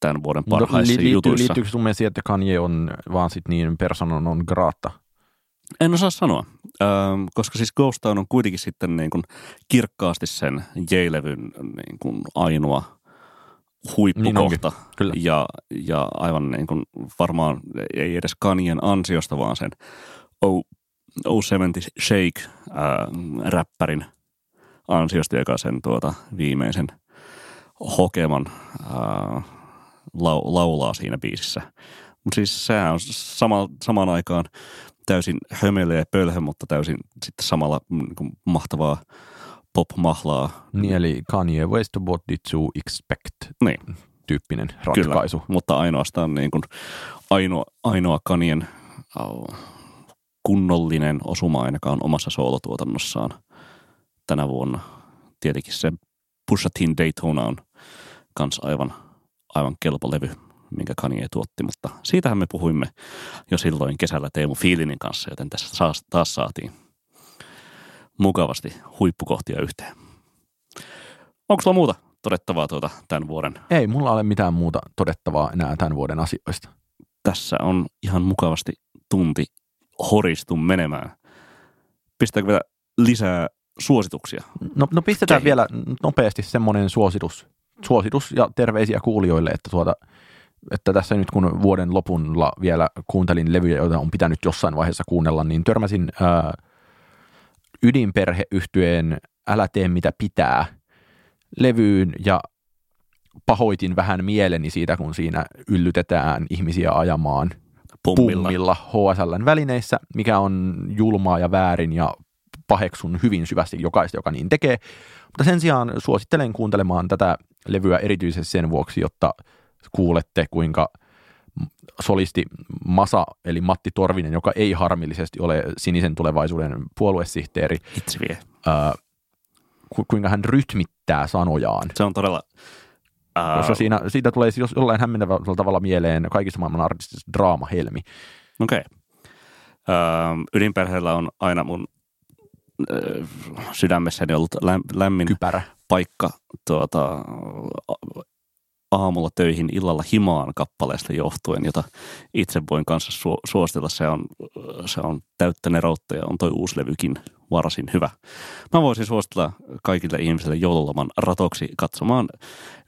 tämän vuoden parhaissa li- jutuissa. liittyykö sun mielestä siihen, että Kanye on vaan sit niin persona on graatta? En osaa sanoa, ähm, koska siis Ghost Town on kuitenkin sitten niin kuin kirkkaasti sen J-levyn niin kuin ainoa huippukohta. kyllä. ja, ja aivan niin kuin varmaan ei edes Kanyen ansiosta, vaan sen O, O70 Shake ää, räppärin ansiosta, joka sen tuota viimeisen hokeman ää, lau, laulaa siinä biisissä. Mutta siis sehän on sama, samaan aikaan täysin hömelö ja pölhö, mutta täysin sitten samalla niin kuin mahtavaa pop-mahlaa. Niin, eli Kanye West, what did you expect? Niin. Tyyppinen ratkaisu. Kyllä, mutta ainoastaan niin kuin ainoa, ainoa kanien au, kunnollinen osuma ainakaan omassa soolotuotannossaan tänä vuonna. Tietenkin se Pusha Daytona on kans aivan, aivan kelpo levy, minkä Kanye tuotti, mutta siitähän me puhuimme jo silloin kesällä Teemu Fiilinin kanssa, joten tässä taas saatiin mukavasti huippukohtia yhteen. Onko sulla muuta todettavaa tuota tämän vuoden Ei mulla ole mitään muuta todettavaa enää tämän vuoden asioista. tässä on ihan mukavasti tunti horistu menemään. Pistääkö vielä lisää suosituksia? No, no pistetään Okei. vielä nopeasti semmoinen suositus, suositus ja terveisiä kuulijoille, että, tuota, että tässä nyt kun vuoden lopulla vielä kuuntelin levyjä, joita on pitänyt jossain vaiheessa kuunnella, niin törmäsin ää, ydinperheyhtyeen Älä tee mitä pitää levyyn ja pahoitin vähän mieleni siitä, kun siinä yllytetään ihmisiä ajamaan Pummilla. pummilla HSLn välineissä, mikä on julmaa ja väärin ja paheksun hyvin syvästi jokaista, joka niin tekee. Mutta sen sijaan suosittelen kuuntelemaan tätä levyä erityisesti sen vuoksi, jotta kuulette, kuinka solisti Masa, eli Matti Torvinen, joka ei harmillisesti ole sinisen tulevaisuuden puoluesihteeri, Itse vie. ää, ku- kuinka hän rytmittää sanojaan. Se on todella... Ää, Koska siinä, siitä tulee jos jollain hämmentävällä tavalla mieleen kaikista maailman artistista draama-helmi. Okei. Okay. ydinperheellä on aina mun sydämessäni ollut läm- lämmin Kypärä. paikka tuota, aamulla töihin, illalla himaan kappaleesta johtuen, jota itse voin kanssa su- suositella. Se on, se on täyttä neroutta ja on toi uusi levykin varsin hyvä. Mä voisin suositella kaikille ihmisille joululoman ratoksi katsomaan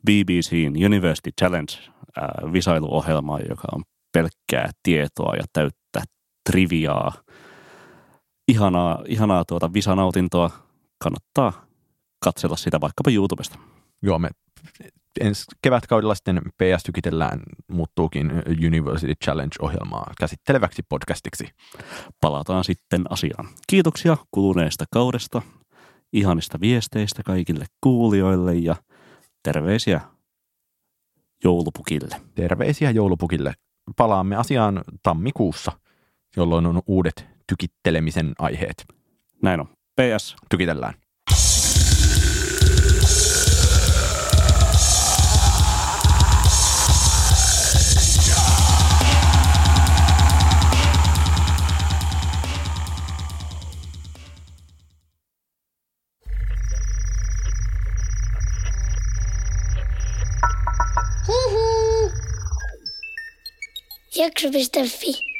BBCn University Challenge äh, visailuohjelmaa, joka on pelkkää tietoa ja täyttä triviaa. Ihanaa, ihanaa tuota visanautintoa. Kannattaa katsella sitä vaikkapa YouTubesta. Joo, me ensi kevätkaudella sitten PS Tykitellään muuttuukin University Challenge-ohjelmaa käsitteleväksi podcastiksi. Palataan sitten asiaan. Kiitoksia kuluneesta kaudesta, ihanista viesteistä kaikille kuulijoille ja terveisiä joulupukille. Terveisiä joulupukille. Palaamme asiaan tammikuussa, jolloin on uudet tykittelemisen aiheet. Näin on. PS. Tykitellään. Jakso.fi